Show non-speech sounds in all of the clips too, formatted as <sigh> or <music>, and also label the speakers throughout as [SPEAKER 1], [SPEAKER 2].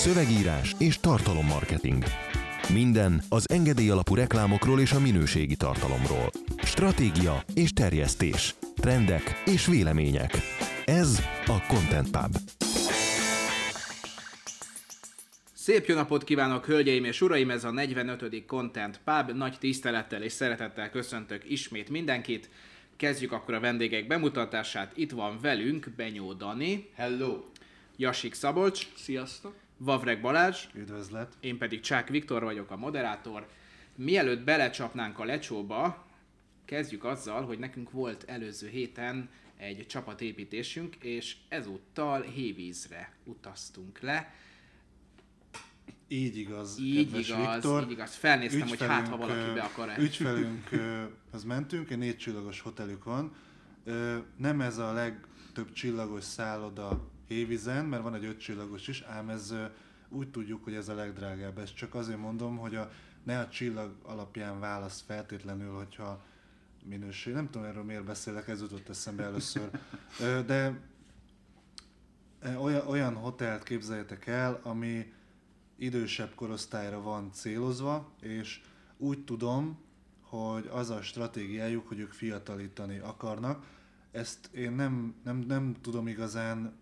[SPEAKER 1] szövegírás és tartalommarketing. Minden az engedély alapú reklámokról és a minőségi tartalomról. Stratégia és terjesztés. Trendek és vélemények. Ez a Content Pub.
[SPEAKER 2] Szép jó napot kívánok, hölgyeim és uraim! Ez a 45. Content Pub. Nagy tisztelettel és szeretettel köszöntök ismét mindenkit. Kezdjük akkor a vendégek bemutatását. Itt van velünk Benyó Dani.
[SPEAKER 3] Hello!
[SPEAKER 2] Jasik Szabolcs.
[SPEAKER 4] Sziasztok!
[SPEAKER 2] Vavreg Balázs.
[SPEAKER 3] Üdvözlet!
[SPEAKER 2] Én pedig Csák Viktor vagyok a moderátor. Mielőtt belecsapnánk a lecsóba, kezdjük azzal, hogy nekünk volt előző héten egy csapatépítésünk, és ezúttal Hévízre utaztunk le.
[SPEAKER 3] Így igaz,
[SPEAKER 2] Így igaz,
[SPEAKER 3] Viktor.
[SPEAKER 2] így igaz. Felnéztem, hogy hát, ha valaki be akar
[SPEAKER 3] Ügyfelünkhöz mentünk, egy négy csillagos hotelük van. Nem ez a legtöbb csillagos szálloda Hévizen, mert van egy öt csillagos is, ám ez úgy tudjuk, hogy ez a legdrágább. Ezt csak azért mondom, hogy a, ne a csillag alapján válasz feltétlenül, hogyha minőség. Nem tudom erről miért beszélek, ez jutott eszembe először. De olyan, olyan hotelt képzeljetek el, ami idősebb korosztályra van célozva, és úgy tudom, hogy az a stratégiájuk, hogy ők fiatalítani akarnak. Ezt én nem, nem, nem tudom igazán,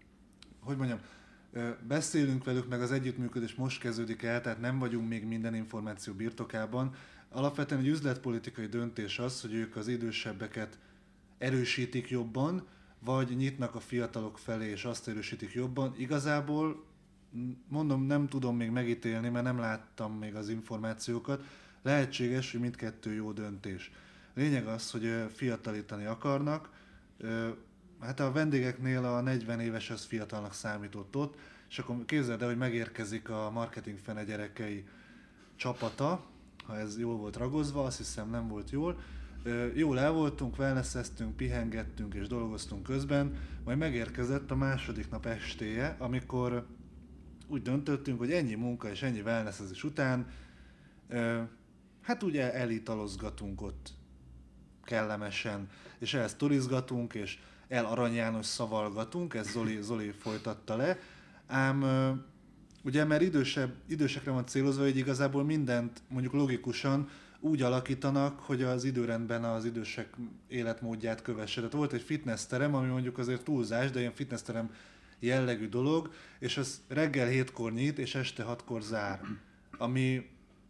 [SPEAKER 3] hogy mondjam, beszélünk velük, meg az együttműködés most kezdődik el, tehát nem vagyunk még minden információ birtokában. Alapvetően egy üzletpolitikai döntés az, hogy ők az idősebbeket erősítik jobban, vagy nyitnak a fiatalok felé, és azt erősítik jobban. Igazából mondom, nem tudom még megítélni, mert nem láttam még az információkat. Lehetséges, hogy mindkettő jó döntés. Lényeg az, hogy fiatalítani akarnak. Hát a vendégeknél a 40 éves az fiatalnak számított ott, és akkor képzeld el, hogy megérkezik a marketing fene gyerekei csapata, ha ez jól volt ragozva, azt hiszem nem volt jól. Jól el voltunk, wellnesseztünk, pihengettünk és dolgoztunk közben, majd megérkezett a második nap estéje, amikor úgy döntöttünk, hogy ennyi munka és ennyi wellnessezés után, hát ugye elitalozgatunk ott kellemesen, és ehhez turizgatunk, és el Arany János szavalgatunk, ez Zoli, Zoli folytatta le, ám ugye mert idősebb, idősekre van célozva, hogy igazából mindent mondjuk logikusan úgy alakítanak, hogy az időrendben az idősek életmódját kövesse. Tehát volt egy fitnessterem, ami mondjuk azért túlzás, de ilyen fitnessterem jellegű dolog, és az reggel hétkor nyit, és este hatkor zár. Ami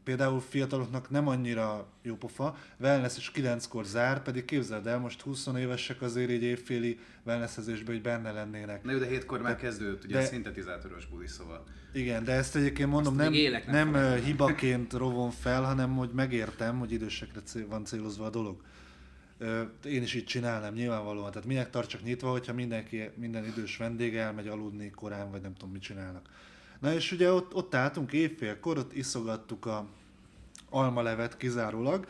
[SPEAKER 3] például fiataloknak nem annyira jó pofa, wellness is 9-kor zár, pedig képzeld el, most 20 évesek azért egy évféli wellnessezésben hogy benne lennének.
[SPEAKER 4] Na jó, de hétkor már kezdődött, ugye
[SPEAKER 3] de-
[SPEAKER 4] a szintetizátoros buli, szóval.
[SPEAKER 3] Igen, de ezt egyébként mondom,
[SPEAKER 2] Azt
[SPEAKER 3] nem,
[SPEAKER 2] nem
[SPEAKER 3] nem hibaként rovom fel, hanem hogy megértem, hogy idősekre van célozva a dolog. Én is így csinálnám, nyilvánvalóan. Tehát minek tartsak nyitva, hogyha mindenki, minden idős vendég elmegy aludni korán, vagy nem tudom, mit csinálnak. Na és ugye ott, ott álltunk éjfélkor, ott iszogattuk a almalevet kizárólag,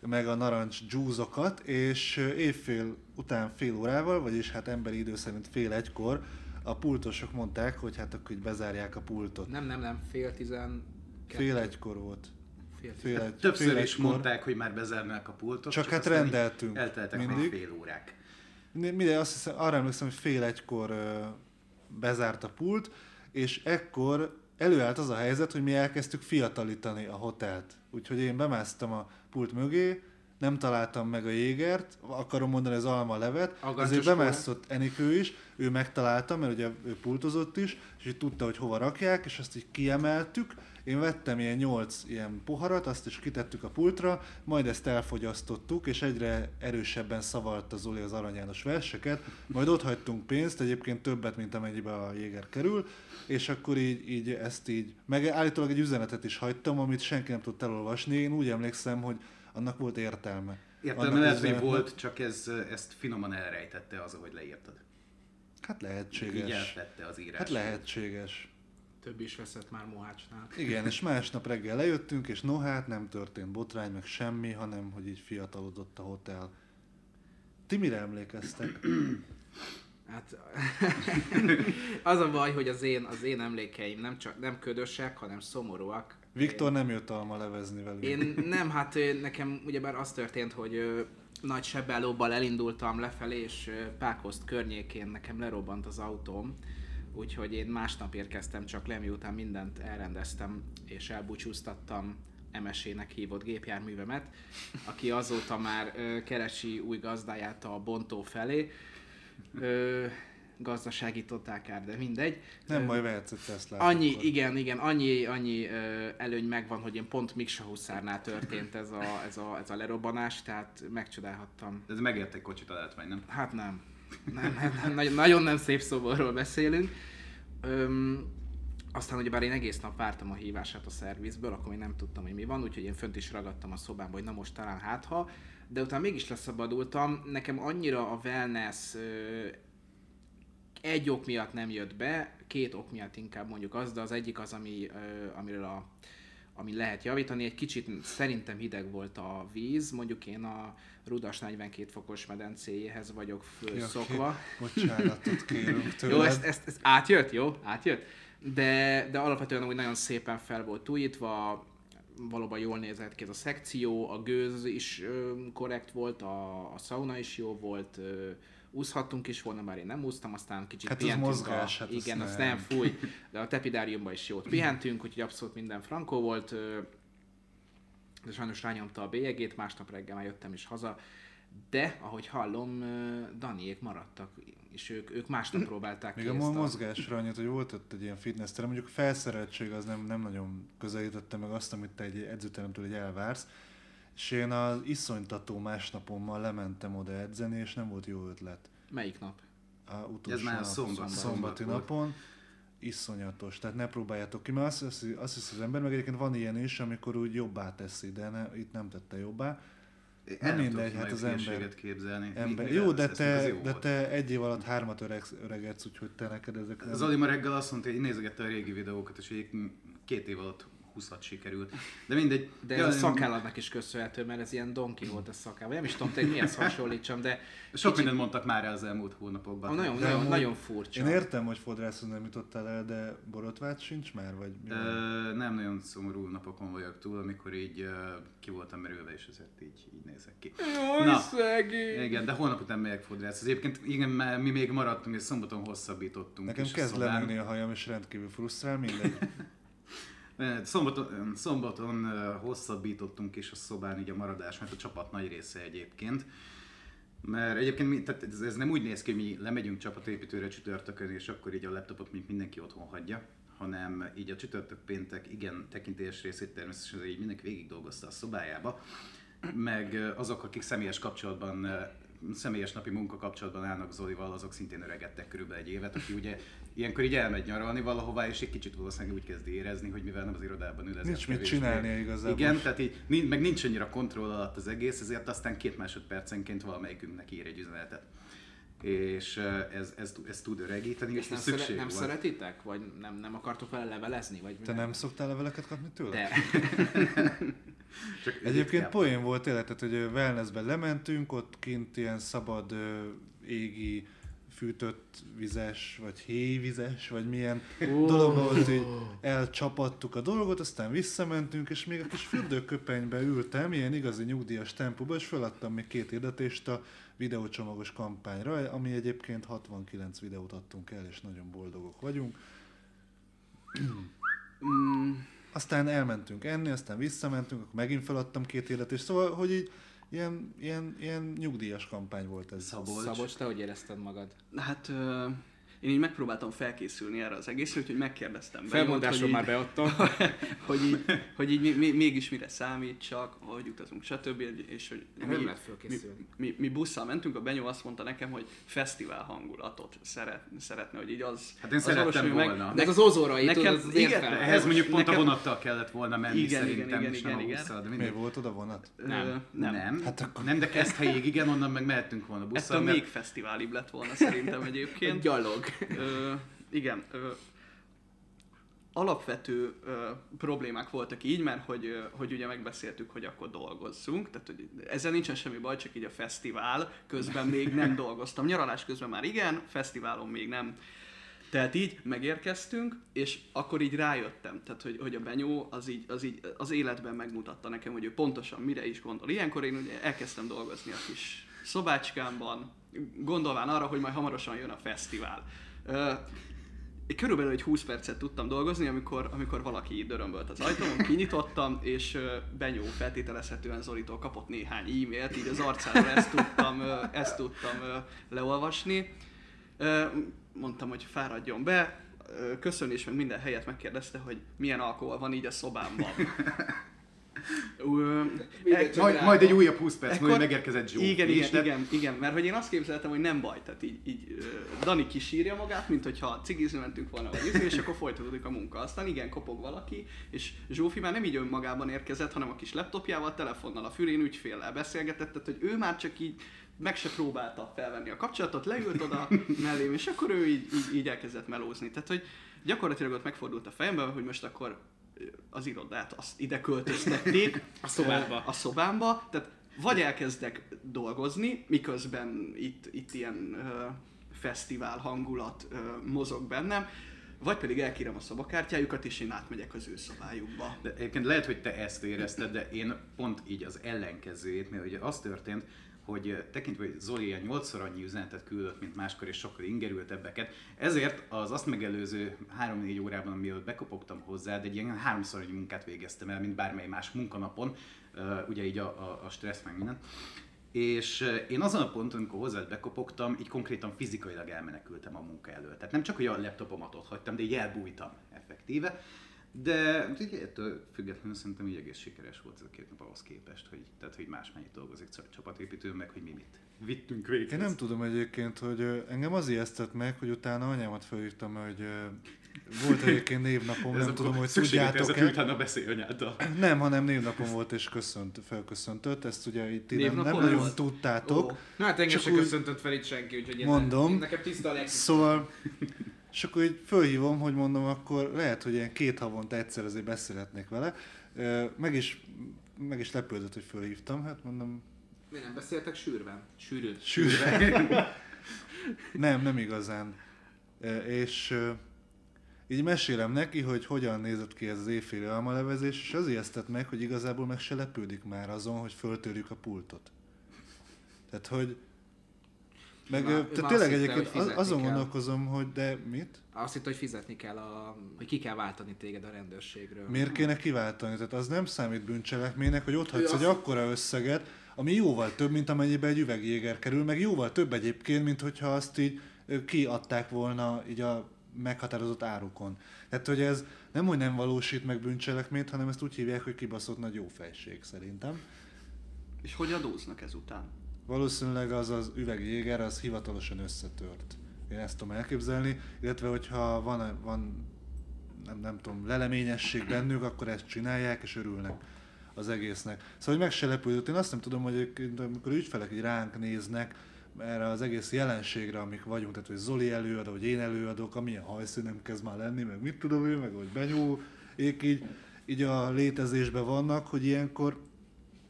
[SPEAKER 3] meg a narancs dzsúzokat, és évfél után fél órával, vagyis hát emberi idő szerint fél egykor, a pultosok mondták, hogy hát akkor így bezárják a pultot.
[SPEAKER 2] Nem, nem, nem, fél tizen...
[SPEAKER 3] Fél egykor volt.
[SPEAKER 2] Fél
[SPEAKER 3] Fél egy,
[SPEAKER 4] Többször
[SPEAKER 3] fél
[SPEAKER 4] is
[SPEAKER 3] egykor.
[SPEAKER 4] mondták, hogy már bezárnák a pultot.
[SPEAKER 3] Csak hát
[SPEAKER 4] aztán így
[SPEAKER 3] rendeltünk
[SPEAKER 4] Elteltek
[SPEAKER 3] mindig.
[SPEAKER 4] még fél órák.
[SPEAKER 3] Minden, azt hiszem, arra emlékszem, hogy fél egykor ö, bezárt a pult, és ekkor előállt az a helyzet, hogy mi elkezdtük fiatalítani a hotelt. Úgyhogy én bemásztam a pult mögé, nem találtam meg a jégert, akarom mondani az alma levet,
[SPEAKER 2] Agancos
[SPEAKER 3] ezért bemászott Enikő is, ő megtalálta, mert ugye ő pultozott is, és így tudta, hogy hova rakják, és azt így kiemeltük. Én vettem ilyen nyolc ilyen poharat, azt is kitettük a pultra, majd ezt elfogyasztottuk, és egyre erősebben szavalta Zoli az Arany János verseket, majd ott hagytunk pénzt, egyébként többet, mint amennyibe a jéger kerül, és akkor így, így ezt így, meg állítólag egy üzenetet is hagytam, amit senki nem tudta elolvasni, én úgy emlékszem, hogy annak volt értelme.
[SPEAKER 4] Értelme lehet, hogy volt, csak ez, ezt finoman elrejtette az, ahogy leírtad.
[SPEAKER 3] Hát
[SPEAKER 4] Így
[SPEAKER 3] lehetséges.
[SPEAKER 4] eltette az írás.
[SPEAKER 3] Hát lehetséges.
[SPEAKER 2] Több is veszett már Mohácsnál.
[SPEAKER 3] Igen, és másnap reggel lejöttünk, és no hát nem történt botrány, meg semmi, hanem hogy így fiatalodott a hotel. Ti mire emlékeztek?
[SPEAKER 2] Hát <laughs> az a baj, hogy az én, az én emlékeim nem csak nem ködösek, hanem szomorúak.
[SPEAKER 3] Viktor nem jött alma levezni velünk.
[SPEAKER 2] Én nem, hát nekem ugyebár az történt, hogy nagy sebbelóbbal elindultam lefelé, és Pákoszt környékén nekem lerobbant az autóm. Úgyhogy én másnap érkeztem csak le, miután mindent elrendeztem és elbúcsúztattam MSZ-nek hívott gépjárművemet, aki azóta már ö, keresi új gazdáját a bontó felé. Ö, gazdasági totálkár, de mindegy.
[SPEAKER 3] Nem baj, vehetsz egy Teslát.
[SPEAKER 2] Annyi,
[SPEAKER 3] akkor.
[SPEAKER 2] igen, igen, annyi, annyi ö, előny megvan, hogy én pont Miksa Huszárnál történt ez a, ez, a, ez a lerobbanás, tehát megcsodálhattam.
[SPEAKER 4] Ez megért egy kocsit a látvány, nem?
[SPEAKER 2] Hát nem. Nem, nem, nem nagyon, nagyon nem szép szóborról beszélünk. Öm, aztán ugyebár én egész nap vártam a hívását a szervizből, akkor még nem tudtam, hogy mi van, úgyhogy én fönt is ragadtam a szobámba, hogy na most talán hát ha, de utána mégis leszabadultam. Nekem annyira a wellness ö, egy ok miatt nem jött be, két ok miatt inkább mondjuk az, de az egyik az, ami, ö, amiről a, ami lehet javítani. Egy kicsit szerintem hideg volt a víz, mondjuk én a Rudas 42 fokos medencéjéhez vagyok szokva. <laughs>
[SPEAKER 3] Bocsánatot kérünk tőled.
[SPEAKER 2] Jó, ezt, ezt, ezt átjött, jó? Átjött? De, de alapvetően úgy nagyon szépen fel volt újítva, valóban jól nézett ki ez a szekció, a gőz is ö, korrekt volt, a, a sauna is jó volt, ö, úszhattunk is volna, bár én nem úsztam, aztán kicsit
[SPEAKER 3] Hát az
[SPEAKER 2] pihentünk
[SPEAKER 3] mozgás,
[SPEAKER 2] a,
[SPEAKER 3] hát
[SPEAKER 2] igen, azt
[SPEAKER 3] nem.
[SPEAKER 2] nem fúj, de a tepidáriumban is jót pihentünk, úgyhogy abszolút minden frankó volt, de sajnos rányomta a bélyegét, másnap reggel már jöttem is haza, de ahogy hallom, Daniék maradtak, és ők, ők másnap próbálták
[SPEAKER 3] Még a mozgásra annyit, hogy volt ott egy ilyen fitness terem, mondjuk a felszereltség az nem, nem nagyon közelítette meg azt, amit te egy edzőteremtől egy elvársz, és én az iszonytató másnapommal lementem oda edzeni, és nem volt jó ötlet.
[SPEAKER 2] Melyik nap?
[SPEAKER 3] A utolsó
[SPEAKER 4] már
[SPEAKER 3] nap,
[SPEAKER 4] szombat-
[SPEAKER 3] szombati
[SPEAKER 4] szombat volt.
[SPEAKER 3] napon iszonyatos, tehát ne próbáljátok ki, mert azt hiszi, azt hiszi az ember, meg egyébként van ilyen is, amikor úgy jobbá teszi, de ne, itt nem tette jobbá.
[SPEAKER 4] El
[SPEAKER 3] Nem mindegy, hát az ember-
[SPEAKER 4] képzelni.
[SPEAKER 3] Ember.
[SPEAKER 4] Mi-
[SPEAKER 3] Jó, de
[SPEAKER 4] az
[SPEAKER 3] te,
[SPEAKER 4] jó
[SPEAKER 3] de
[SPEAKER 4] volt.
[SPEAKER 3] te egy év alatt hármat öreg, öregedsz, úgyhogy te neked ezek nem...
[SPEAKER 4] Zoli ma reggel azt mondta, hogy nézegette a régi videókat, és így két év alatt 20 sikerült. De mindegy.
[SPEAKER 2] De ez
[SPEAKER 4] Ja,
[SPEAKER 2] a szakálladnak is köszönhető, mert ez ilyen Donkey volt a szakáll. Nem is tudom, te mihez hasonlítsam, de
[SPEAKER 4] Sok mindent mondtak már el az elmúlt hónapokban.
[SPEAKER 2] ah, nagyon, nagyon, nagyon furcsa.
[SPEAKER 3] Én értem, hogy fodrászon nem jutottál el, de borotvát sincs már, vagy mi?
[SPEAKER 4] Ö, nem nagyon szomorú napokon vagyok túl, amikor így ö, ki voltam merülve, és ezért így, így nézek ki.
[SPEAKER 2] Jaj,
[SPEAKER 4] Na,
[SPEAKER 2] szegény!
[SPEAKER 4] Igen, de holnap után megyek fodrász. Egyébként igen, mert mi még maradtunk, és szombaton hosszabbítottunk
[SPEAKER 3] Nekem
[SPEAKER 4] a
[SPEAKER 3] kezd
[SPEAKER 4] szobán.
[SPEAKER 3] lenni a hajam, és rendkívül frusztrál, mindegy. <laughs>
[SPEAKER 4] Ö, Szombaton, szombaton ö, hosszabbítottunk is a szobán így a maradás, mert a csapat nagy része egyébként. Mert egyébként mi, tehát ez, ez nem úgy néz ki, hogy mi lemegyünk csapatépítőre csütörtökön, és akkor így a laptopot mint mindenki otthon hagyja, hanem így a csütörtök péntek igen tekintélyes részét természetesen így mindenki végig dolgozta a szobájába, meg ö, azok, akik személyes kapcsolatban személyes napi munka kapcsolatban állnak Zolival, azok szintén öregedtek körülbelül egy évet, aki ugye ilyenkor így elmegy nyaralni valahová, és egy kicsit valószínűleg úgy kezdi érezni, hogy mivel nem az irodában ül, ezért
[SPEAKER 3] Nincs mit csinálnia igazából.
[SPEAKER 4] Igen, tehát így, meg nincs annyira kontroll alatt az egész, ezért aztán két másodpercenként valamelyikünknek ír egy üzenetet. És ez, ez, ez tud öregíteni,
[SPEAKER 2] És
[SPEAKER 4] és
[SPEAKER 2] nem,
[SPEAKER 4] szükség
[SPEAKER 2] szeret, nem
[SPEAKER 4] van.
[SPEAKER 2] szeretitek? Vagy nem, nem akartok vele levelezni? Vagy
[SPEAKER 3] Te nem szoktál leveleket kapni tőle?
[SPEAKER 2] De. <laughs>
[SPEAKER 4] Csak
[SPEAKER 3] Egyébként poén volt tényleg, tehát hogy wellnessben lementünk, ott kint ilyen szabad égi fűtött vizes, vagy hévizes, vagy milyen
[SPEAKER 2] Ó.
[SPEAKER 3] dolog volt, hogy elcsapattuk a dolgot, aztán visszamentünk, és még a kis fürdőköpenybe ültem, ilyen igazi nyugdíjas tempóban, és feladtam még két hirdetést a videócsomagos kampányra, ami egyébként 69 videót adtunk el, és nagyon boldogok vagyunk.
[SPEAKER 5] Mm,
[SPEAKER 3] Aztán elmentünk enni, aztán visszamentünk, akkor megint feladtam két hirdetést, szóval, hogy így ilyen, ilyen, ilyen nyugdíjas kampány volt ez.
[SPEAKER 4] Szabolcs.
[SPEAKER 2] Szabolcs, te hogy érezted magad?
[SPEAKER 5] hát ö, én így megpróbáltam felkészülni erre az egészre, úgyhogy megkérdeztem
[SPEAKER 2] Felmondásom már
[SPEAKER 5] be,
[SPEAKER 2] beadtam. <laughs>
[SPEAKER 5] hogy így, hogy így mi, mi, mégis mire számít csak, hogy utazunk, stb. És hogy
[SPEAKER 2] Nem
[SPEAKER 5] mi,
[SPEAKER 2] lehet fölkészülni.
[SPEAKER 5] mi, mi busszal mentünk, a Benyó azt mondta nekem, hogy fesztivál hangulatot szeret, szeretne, hogy így az
[SPEAKER 4] Hát én
[SPEAKER 5] az
[SPEAKER 4] szerettem
[SPEAKER 5] valósul
[SPEAKER 4] volna.
[SPEAKER 2] De ez az ózórai,
[SPEAKER 5] nekem-
[SPEAKER 2] tudod, ez az
[SPEAKER 5] igen,
[SPEAKER 2] értelme.
[SPEAKER 4] Ehhez mondjuk pont
[SPEAKER 5] Nekem-
[SPEAKER 4] a vonattal kellett volna menni
[SPEAKER 5] Igen, igen,
[SPEAKER 4] szerintem,
[SPEAKER 5] igen,
[SPEAKER 4] és nem
[SPEAKER 5] igen,
[SPEAKER 4] a
[SPEAKER 5] igen.
[SPEAKER 4] busszal, de
[SPEAKER 3] Mi
[SPEAKER 4] mindegy.
[SPEAKER 3] volt oda vonat?
[SPEAKER 2] Nem.
[SPEAKER 5] Nem.
[SPEAKER 4] Nem.
[SPEAKER 3] Hát akkor-
[SPEAKER 4] nem, de kezd helyig, igen, onnan meg mehettünk volna busszal.
[SPEAKER 5] Ettől
[SPEAKER 4] mert-
[SPEAKER 5] még fesztiválibb lett volna szerintem egyébként.
[SPEAKER 2] Gyalog.
[SPEAKER 5] Ö, igen, ö, alapvető ö, problémák voltak így, mert hogy, ö, hogy ugye megbeszéltük, hogy akkor dolgozzunk, tehát hogy ezzel nincsen semmi baj, csak így a fesztivál közben még nem <laughs> dolgoztam. Nyaralás közben már igen, fesztiválon még nem. Tehát így megérkeztünk, és akkor így rájöttem, tehát hogy, hogy a Benyó az így, az így az életben megmutatta nekem, hogy ő pontosan mire is gondol. Ilyenkor én ugye elkezdtem dolgozni a kis szobácskámban, gondolván arra, hogy majd hamarosan jön a fesztivál. Ö, körülbelül egy 20 percet tudtam dolgozni, amikor, amikor valaki dörömbölt az ajtómon, kinyitottam, és Benyó feltételezhetően Zolitól kapott néhány e-mailt, így az arcáról ezt tudtam, ezt tudtam leolvasni. Mondtam, hogy fáradjon be, ö, köszönés meg minden helyet megkérdezte, hogy milyen alkohol van így a szobámban.
[SPEAKER 2] Mindegy, csak
[SPEAKER 4] Majd, majd egy újabb 20 perc,
[SPEAKER 5] Ekkor-
[SPEAKER 4] majd megérkezett Joe.
[SPEAKER 5] Igen, igen,
[SPEAKER 4] te-
[SPEAKER 5] igen, igen, mert hogy én azt képzeltem, hogy nem baj, tehát így, így Dani kisírja magát, mint hogyha cigizni mentünk volna, vagy izé, és akkor folytatódik a munka. Aztán igen, kopog valaki, és Zsófi már nem így önmagában érkezett, hanem a kis laptopjával, telefonnal a fülén ügyféllel beszélgetett, tehát hogy ő már csak így meg se próbálta felvenni a kapcsolatot, leült oda mellém, és akkor ő így, így, így elkezdett melózni. Tehát, hogy gyakorlatilag ott megfordult a fejemben, hogy most akkor az irodát azt ide költöztették.
[SPEAKER 2] A szobádba.
[SPEAKER 5] A szobámba, tehát vagy elkezdek dolgozni, miközben itt, itt ilyen ö, fesztivál hangulat ö, mozog bennem, vagy pedig elkérem a szobakártyájukat, és én átmegyek az ő szobájukba.
[SPEAKER 4] De egyébként lehet, hogy te ezt érezted, de én pont így az ellenkezőjét, mert ugye az történt, hogy tekintve, hogy Zoli ilyen 8 annyi üzenetet küldött, mint máskor, és sokkal ingerültebbeket, ezért az azt megelőző 3-4 órában, mielőtt bekopogtam hozzá, de egy ilyen háromszor annyi munkát végeztem el, mint bármely más munkanapon, ugye így a, a, a stressz meg minden. És én azon a ponton, amikor hozzád bekopogtam, így konkrétan fizikailag elmenekültem a munka elől. Tehát nem csak, hogy a laptopomat ott hagytam, de így elbújtam effektíve. De ugye ettől függetlenül szerintem így egész sikeres volt ez a két nap ahhoz képest, hogy, tehát, hogy más mennyit dolgozik csapatépítő, meg hogy mi mit vittünk végre.
[SPEAKER 3] Én nem tudom egyébként, hogy engem az ijesztett meg, hogy utána anyámat felhívtam, hogy volt <laughs> egyébként névnapom, nem tudom, hogy
[SPEAKER 4] Ez a
[SPEAKER 3] tudjátok-e.
[SPEAKER 4] utána beszélj anyáddal.
[SPEAKER 3] Nem, hanem névnapom volt és köszönt, felköszöntött, ezt ugye itt ti nem, nem nagyon
[SPEAKER 5] volt?
[SPEAKER 3] tudtátok.
[SPEAKER 5] Ó.
[SPEAKER 2] Na hát engem se köszöntött fel itt senki, úgyhogy
[SPEAKER 3] Mondom.
[SPEAKER 2] én nekem tiszta a.
[SPEAKER 3] Szóval, és akkor így fölhívom, hogy mondom, akkor lehet, hogy ilyen két havonta egyszer azért beszélhetnék vele. Meg is, meg is lepődött, hogy fölhívtam, hát mondom,
[SPEAKER 2] Mi nem beszéltek sűrűn? Sűrűn.
[SPEAKER 3] sűrűn. nem, nem igazán. És így mesélem neki, hogy hogyan nézett ki ez az éjféli almalevezés, és az ijesztett meg, hogy igazából meg se lepődik már azon, hogy föltörjük a pultot. Tehát, hogy meg,
[SPEAKER 2] ő
[SPEAKER 3] tehát
[SPEAKER 2] már
[SPEAKER 3] tényleg
[SPEAKER 2] hitte,
[SPEAKER 3] egyébként
[SPEAKER 2] hogy
[SPEAKER 3] az- azon
[SPEAKER 2] kell.
[SPEAKER 3] gondolkozom, hogy de mit?
[SPEAKER 2] Azt hitt, hogy fizetni kell, a, hogy ki kell váltani téged a rendőrségről.
[SPEAKER 3] Miért kéne kiváltani? Tehát az nem számít bűncselekménynek, hogy ott hagysz
[SPEAKER 2] Ő
[SPEAKER 3] egy
[SPEAKER 2] azt-
[SPEAKER 3] akkora összeget, ami jóval több, mint amennyibe egy üvegjéger kerül, meg jóval több egyébként, mint hogyha azt így kiadták volna így a meghatározott árukon. Tehát, hogy ez nem, hogy nem valósít meg bűncselekményt, hanem ezt úgy hívják, hogy kibaszott nagy jófejség szerintem.
[SPEAKER 5] És hogy adóznak ezután?
[SPEAKER 3] Valószínűleg az az üvegjéger, az hivatalosan összetört. Én ezt tudom elképzelni, illetve hogyha van, van nem, nem tudom, leleményesség bennük, akkor ezt csinálják, és örülnek az egésznek. Szóval, hogy meg se lepődött. Én azt nem tudom, hogy egyébként, amikor ügyfelek így ránk néznek, erre az egész jelenségre, amik vagyunk, tehát hogy Zoli előadó, hogy én előadok, amilyen hajszínem kezd már lenni, meg mit tudom én, meg hogy Benyó, ők így, így a létezésben vannak, hogy ilyenkor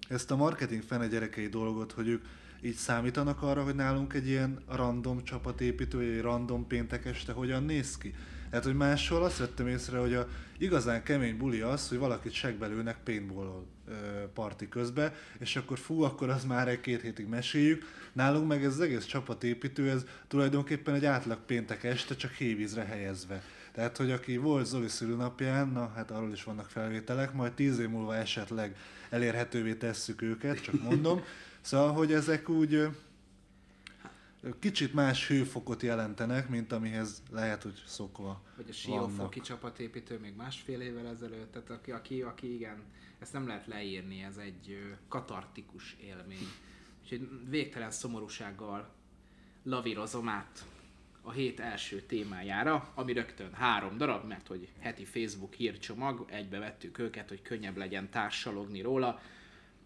[SPEAKER 3] ezt a marketing fene gyerekei dolgot, hogy ők így számítanak arra, hogy nálunk egy ilyen random csapatépítő, egy random péntek este hogyan néz ki. Tehát, hogy máshol azt vettem észre, hogy a igazán kemény buli az, hogy valakit segbelőnek paintball parti közbe, és akkor fú, akkor az már egy két hétig meséljük. Nálunk meg ez az egész csapatépítő, ez tulajdonképpen egy átlag péntek este, csak hévízre helyezve. Tehát, hogy aki volt Zoli szülőnapján, na hát arról is vannak felvételek, majd tíz év múlva esetleg elérhetővé tesszük őket, csak mondom. <laughs> Szóval, hogy ezek úgy kicsit más hőfokot jelentenek, mint amihez lehet, hogy szokva
[SPEAKER 2] Vagy a. Siófoki csapatépítő még másfél évvel ezelőtt, tehát aki, aki, aki igen, ezt nem lehet leírni, ez egy katartikus élmény. Úgyhogy végtelen szomorúsággal lavírozom át a hét első témájára, ami rögtön három darab, mert hogy heti Facebook hírcsomag, egybe vettük őket, hogy könnyebb legyen társalogni róla.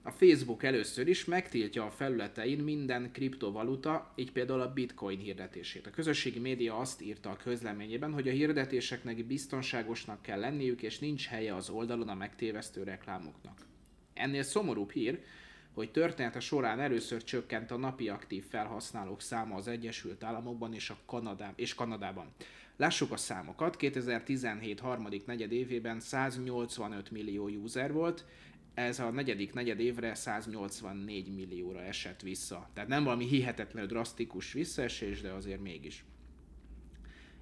[SPEAKER 2] A Facebook először is megtiltja a felületein minden kriptovaluta, így például a bitcoin hirdetését. A közösségi média azt írta a közleményében, hogy a hirdetéseknek biztonságosnak kell lenniük, és nincs helye az oldalon a megtévesztő reklámoknak. Ennél szomorúbb hír, hogy története során először csökkent a napi aktív felhasználók száma az Egyesült Államokban és, a Kanadá- és Kanadában. Lássuk a számokat, 2017 harmadik negyed évében 185 millió user volt, ez a negyedik negyed évre 184 millióra esett vissza. Tehát nem valami hihetetlenül drasztikus visszaesés, de azért mégis.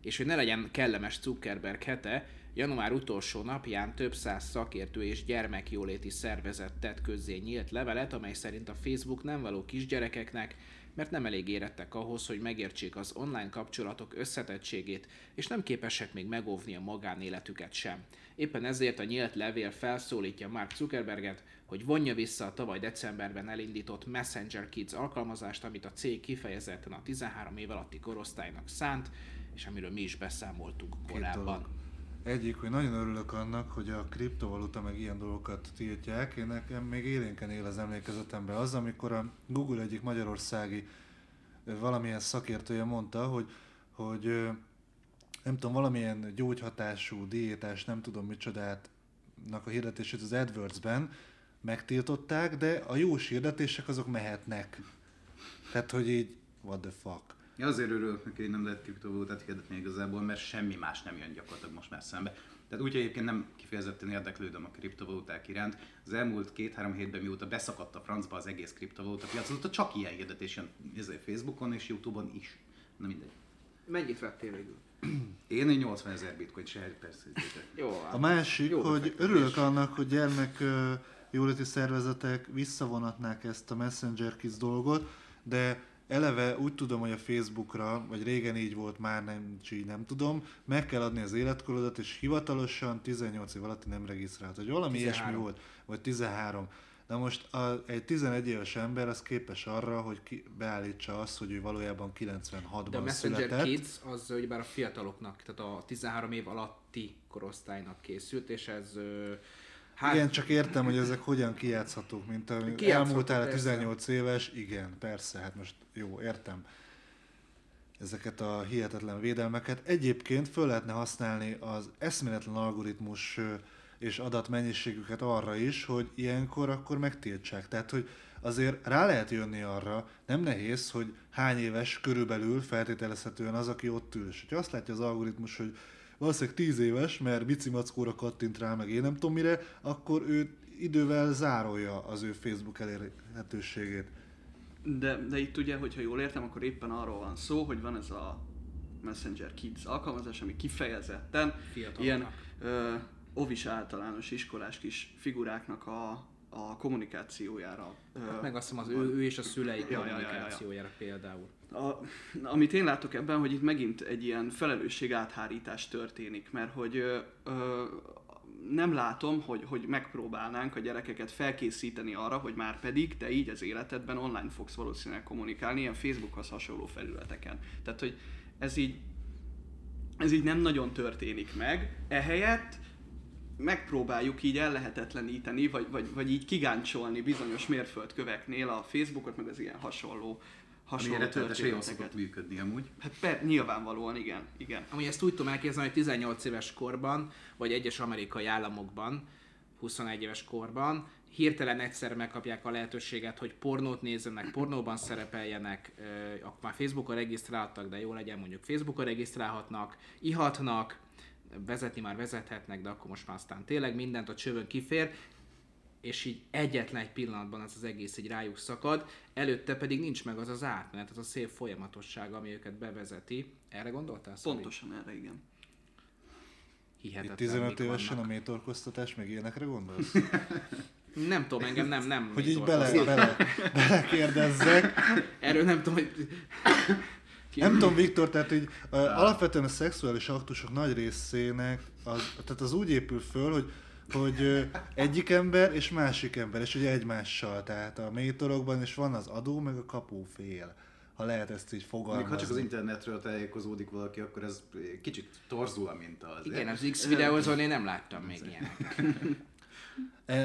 [SPEAKER 2] és hogy ne legyen kellemes Zuckerberg hete, január utolsó napján több száz szakértő és gyermekjóléti szervezet tett közzé nyílt levelet, amely szerint a Facebook nem való kisgyerekeknek, mert nem elég érettek ahhoz, hogy megértsék az online kapcsolatok összetettségét, és nem képesek még megóvni a magánéletüket sem. Éppen ezért a nyílt levél felszólítja Mark Zuckerberget, hogy vonja vissza a tavaly decemberben elindított Messenger Kids alkalmazást, amit a cég kifejezetten a 13 év alatti korosztálynak szánt, és amiről mi is beszámoltunk korábban.
[SPEAKER 3] Egyik, hogy nagyon örülök annak, hogy a kriptovaluta meg ilyen dolgokat tiltják. Én nekem még élénken él az emlékezetemben az, amikor a Google egyik magyarországi valamilyen szakértője mondta, hogy, hogy nem tudom, valamilyen gyógyhatású, diétás, nem tudom micsodátnak a hirdetését az AdWords-ben megtiltották, de a jós hirdetések azok mehetnek. Tehát, hogy így, what the fuck.
[SPEAKER 4] Ja, azért örülök neki, hogy nem lehet kriptovalutát hirdetni igazából, mert semmi más nem jön gyakorlatilag most már szembe. Tehát úgy egyébként nem kifejezetten érdeklődöm a kriptovaluták iránt. Az elmúlt két-három hétben, mióta beszakadt a francba az egész kriptovaluta piac, azóta csak ilyen hirdetés jön Facebookon és Youtube-on is. Na mindegy.
[SPEAKER 2] Mennyit vettél végül?
[SPEAKER 4] Én egy 80 ezer bitcoin se, persze.
[SPEAKER 2] Jó,
[SPEAKER 3] A másik,
[SPEAKER 2] Jó
[SPEAKER 3] hogy örülök annak, hogy gyermek jóléti szervezetek visszavonatnák ezt a Messenger Kids dolgot, de eleve úgy tudom, hogy a Facebookra, vagy régen így volt, már nem, így nem tudom, meg kell adni az életkorodat, és hivatalosan 18 év alatt nem regisztrált, vagy valami
[SPEAKER 2] 13.
[SPEAKER 3] ilyesmi volt, vagy 13. Na most a, egy 11 éves ember az képes arra, hogy ki, beállítsa azt, hogy ő valójában 96-ban
[SPEAKER 2] De a Messenger
[SPEAKER 3] született.
[SPEAKER 2] Kids az ugyebár a fiataloknak, tehát a 13 év alatti korosztálynak készült, és ez
[SPEAKER 3] Hát, igen, csak értem, hogy ezek hogyan kijátszhatók, mint a elmúltál a
[SPEAKER 2] persze.
[SPEAKER 3] 18 éves, igen, persze, hát most jó, értem ezeket a hihetetlen védelmeket. Egyébként föl lehetne használni az eszméletlen algoritmus és adatmennyiségüket arra is, hogy ilyenkor akkor megtiltsák. Tehát, hogy azért rá lehet jönni arra, nem nehéz, hogy hány éves körülbelül feltételezhetően az, aki ott ül. És hogyha azt látja az algoritmus, hogy valószínűleg 10 éves, mert bici mackóra kattint rá, meg én nem tudom mire, akkor ő idővel zárolja az ő Facebook elérhetőségét.
[SPEAKER 5] De, de itt ugye, hogyha jól értem, akkor éppen arról van szó, hogy van ez a Messenger Kids alkalmazás, ami kifejezetten
[SPEAKER 2] Fiataloknak.
[SPEAKER 5] ilyen ö, ovis általános iskolás kis figuráknak a, a kommunikációjára.
[SPEAKER 2] Hát meg azt hiszem az ő, ő és a szülei
[SPEAKER 5] Ja, ja, ja, ja, ja.
[SPEAKER 2] kommunikációjára például.
[SPEAKER 5] A, amit én látok ebben, hogy itt megint egy ilyen felelősség áthárítás történik, mert hogy ö, ö, nem látom, hogy, hogy megpróbálnánk a gyerekeket felkészíteni arra, hogy már pedig te így az életedben online fogsz valószínűleg kommunikálni, ilyen Facebookhoz hasonló felületeken. Tehát, hogy ez így, ez így nem nagyon történik meg. Ehelyett megpróbáljuk így ellehetetleníteni, vagy, vagy, vagy így kigáncsolni bizonyos mérföldköveknél a Facebookot, meg az ilyen hasonló,
[SPEAKER 4] Ami
[SPEAKER 5] hasonló
[SPEAKER 4] jól
[SPEAKER 5] történeteket.
[SPEAKER 4] működni amúgy.
[SPEAKER 5] Hát per, nyilvánvalóan igen, igen.
[SPEAKER 2] Amúgy ezt úgy tudom elképzelni, hogy 18 éves korban, vagy egyes amerikai államokban, 21 éves korban, hirtelen egyszer megkapják a lehetőséget, hogy pornót nézzenek, pornóban szerepeljenek, akkor már Facebookon regisztráltak, de jó legyen mondjuk Facebookon regisztrálhatnak, ihatnak, vezetni már vezethetnek, de akkor most már aztán tényleg mindent a csövön kifér, és így egyetlen egy pillanatban ez az egész így rájuk szakad, előtte pedig nincs meg az az átmenet, az a szép folyamatosság, ami őket bevezeti. Erre gondoltál?
[SPEAKER 5] Pontosan erre, igen.
[SPEAKER 2] Hihetetlen,
[SPEAKER 3] Itt 15
[SPEAKER 2] mik
[SPEAKER 3] évesen a
[SPEAKER 2] vannak.
[SPEAKER 3] métorkoztatás, meg ilyenekre gondolsz? <laughs>
[SPEAKER 2] Nem tudom, engem nem, nem.
[SPEAKER 3] Hogy így bele,
[SPEAKER 2] dolgozom.
[SPEAKER 3] bele, belekérdezzek.
[SPEAKER 2] Erről nem tudom, hogy...
[SPEAKER 3] Nem tudom, Viktor, tehát így uh, alapvetően a szexuális aktusok nagy részének, az, tehát az úgy épül föl, hogy hogy ö, egyik ember és másik ember, és ugye egymással, tehát a métorokban is van az adó, meg a kapófél, ha lehet ezt így
[SPEAKER 4] Még
[SPEAKER 3] fogalmazni.
[SPEAKER 4] ha csak az internetről tájékozódik valaki, akkor ez kicsit torzul a minta azért.
[SPEAKER 2] Igen, az X videózón én nem láttam még ilyeneket. <laughs>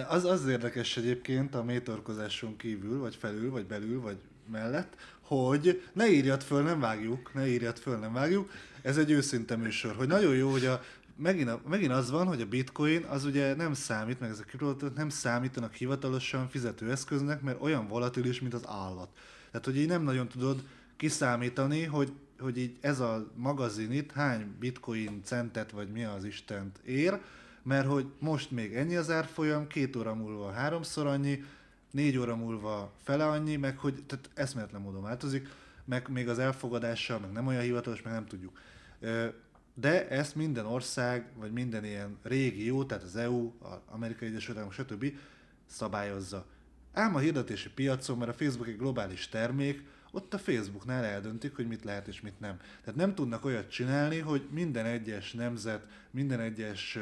[SPEAKER 3] Az, az érdekes egyébként a métorkozáson kívül, vagy felül, vagy belül, vagy mellett, hogy ne írjad föl, nem vágjuk, ne írjad föl, nem vágjuk. Ez egy őszinte műsor, hogy nagyon jó, hogy a, megint, a, megint az van, hogy a bitcoin az ugye nem számít, meg ezek a kriptovaluták nem számítanak hivatalosan fizetőeszköznek, mert olyan volatilis, mint az állat. Tehát, hogy így nem nagyon tudod kiszámítani, hogy, hogy így ez a magazin itt hány bitcoin centet, vagy mi az Istent ér, mert hogy most még ennyi az árfolyam, két óra múlva háromszor annyi, négy óra múlva fele annyi, meg hogy tehát eszméletlen módon változik, meg még az elfogadással, meg nem olyan hivatalos, meg nem tudjuk. De ezt minden ország, vagy minden ilyen régió, tehát az EU, az Amerikai Egyesült Államok, stb. szabályozza. Ám a hirdetési piacon, mert a Facebook egy globális termék, ott a Facebooknál eldöntik, hogy mit lehet és mit nem. Tehát nem tudnak olyat csinálni, hogy minden egyes nemzet, minden egyes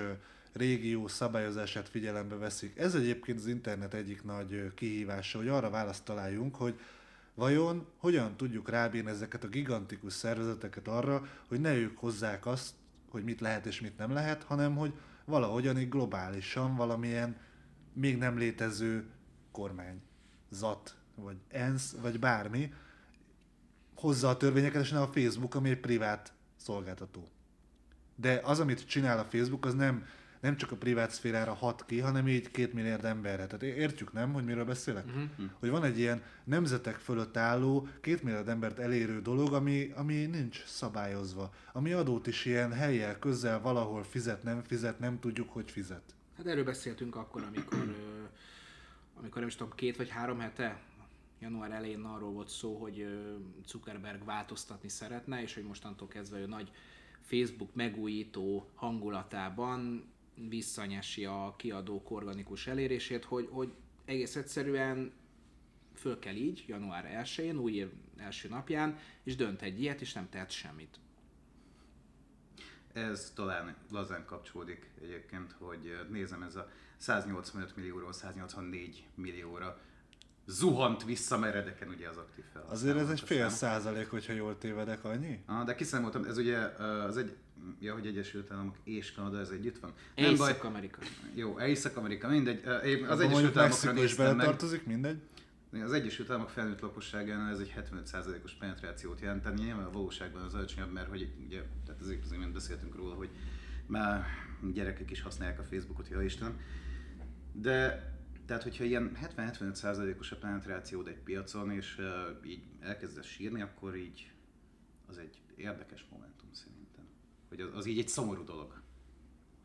[SPEAKER 3] régió szabályozását figyelembe veszik. Ez egyébként az internet egyik nagy kihívása, hogy arra választ találjunk, hogy vajon hogyan tudjuk rábírni ezeket a gigantikus szervezeteket arra, hogy ne ők hozzák azt, hogy mit lehet és mit nem lehet, hanem hogy valahogyan így globálisan valamilyen még nem létező kormányzat, vagy ENSZ, vagy bármi hozza a törvényeket, és nem a Facebook, ami egy privát szolgáltató. De az, amit csinál a Facebook, az nem, nem csak a privát szférára hat ki, hanem így két milliárd emberre. Tehát értjük, nem, hogy miről beszélek? Uh-huh. Hogy van egy ilyen nemzetek fölött álló, két milliárd embert elérő dolog, ami, ami nincs szabályozva. Ami adót is ilyen helyjel, közel valahol fizet, nem fizet, nem tudjuk, hogy fizet.
[SPEAKER 2] Hát erről beszéltünk akkor, amikor, amikor nem is tudom, két vagy három hete, január elején arról volt szó, hogy Zuckerberg változtatni szeretne, és hogy mostantól kezdve ő nagy Facebook megújító hangulatában visszanyesi a kiadók organikus elérését, hogy, hogy egész egyszerűen föl kell így, január 1-én, új év első napján, és dönt egy ilyet, és nem tehet semmit.
[SPEAKER 4] Ez talán lazán kapcsolódik egyébként, hogy nézem, ez a 185 millióról 184 millióra zuhant vissza meredeken ugye az aktív felhasználók.
[SPEAKER 3] Azért ez egy fél százalék, hogyha jól tévedek, annyi?
[SPEAKER 4] Ah, de kiszámoltam, ez ugye az egy, ja, hogy Egyesült Államok és Kanada, ez együtt van. baj,
[SPEAKER 2] Észak-Amerika.
[SPEAKER 4] jó, Észak-Amerika, mindegy. Én az
[SPEAKER 3] Az
[SPEAKER 4] Egyesült Államokra néztem meg.
[SPEAKER 3] beletartozik, mindegy.
[SPEAKER 4] Az Egyesült Államok felnőtt lakosságánál ez egy 75%-os penetrációt jelenteni, nyilván a valóságban az alacsonyabb, mert hogy ugye, tehát azért az imént beszéltünk róla, hogy már gyerekek is használják a Facebookot, ja Isten. De tehát, hogyha ilyen 70-75%-os a penetrációd egy piacon, és uh, így elkezdesz sírni, akkor így az egy érdekes szerintem. Hogy az, az így egy szomorú dolog.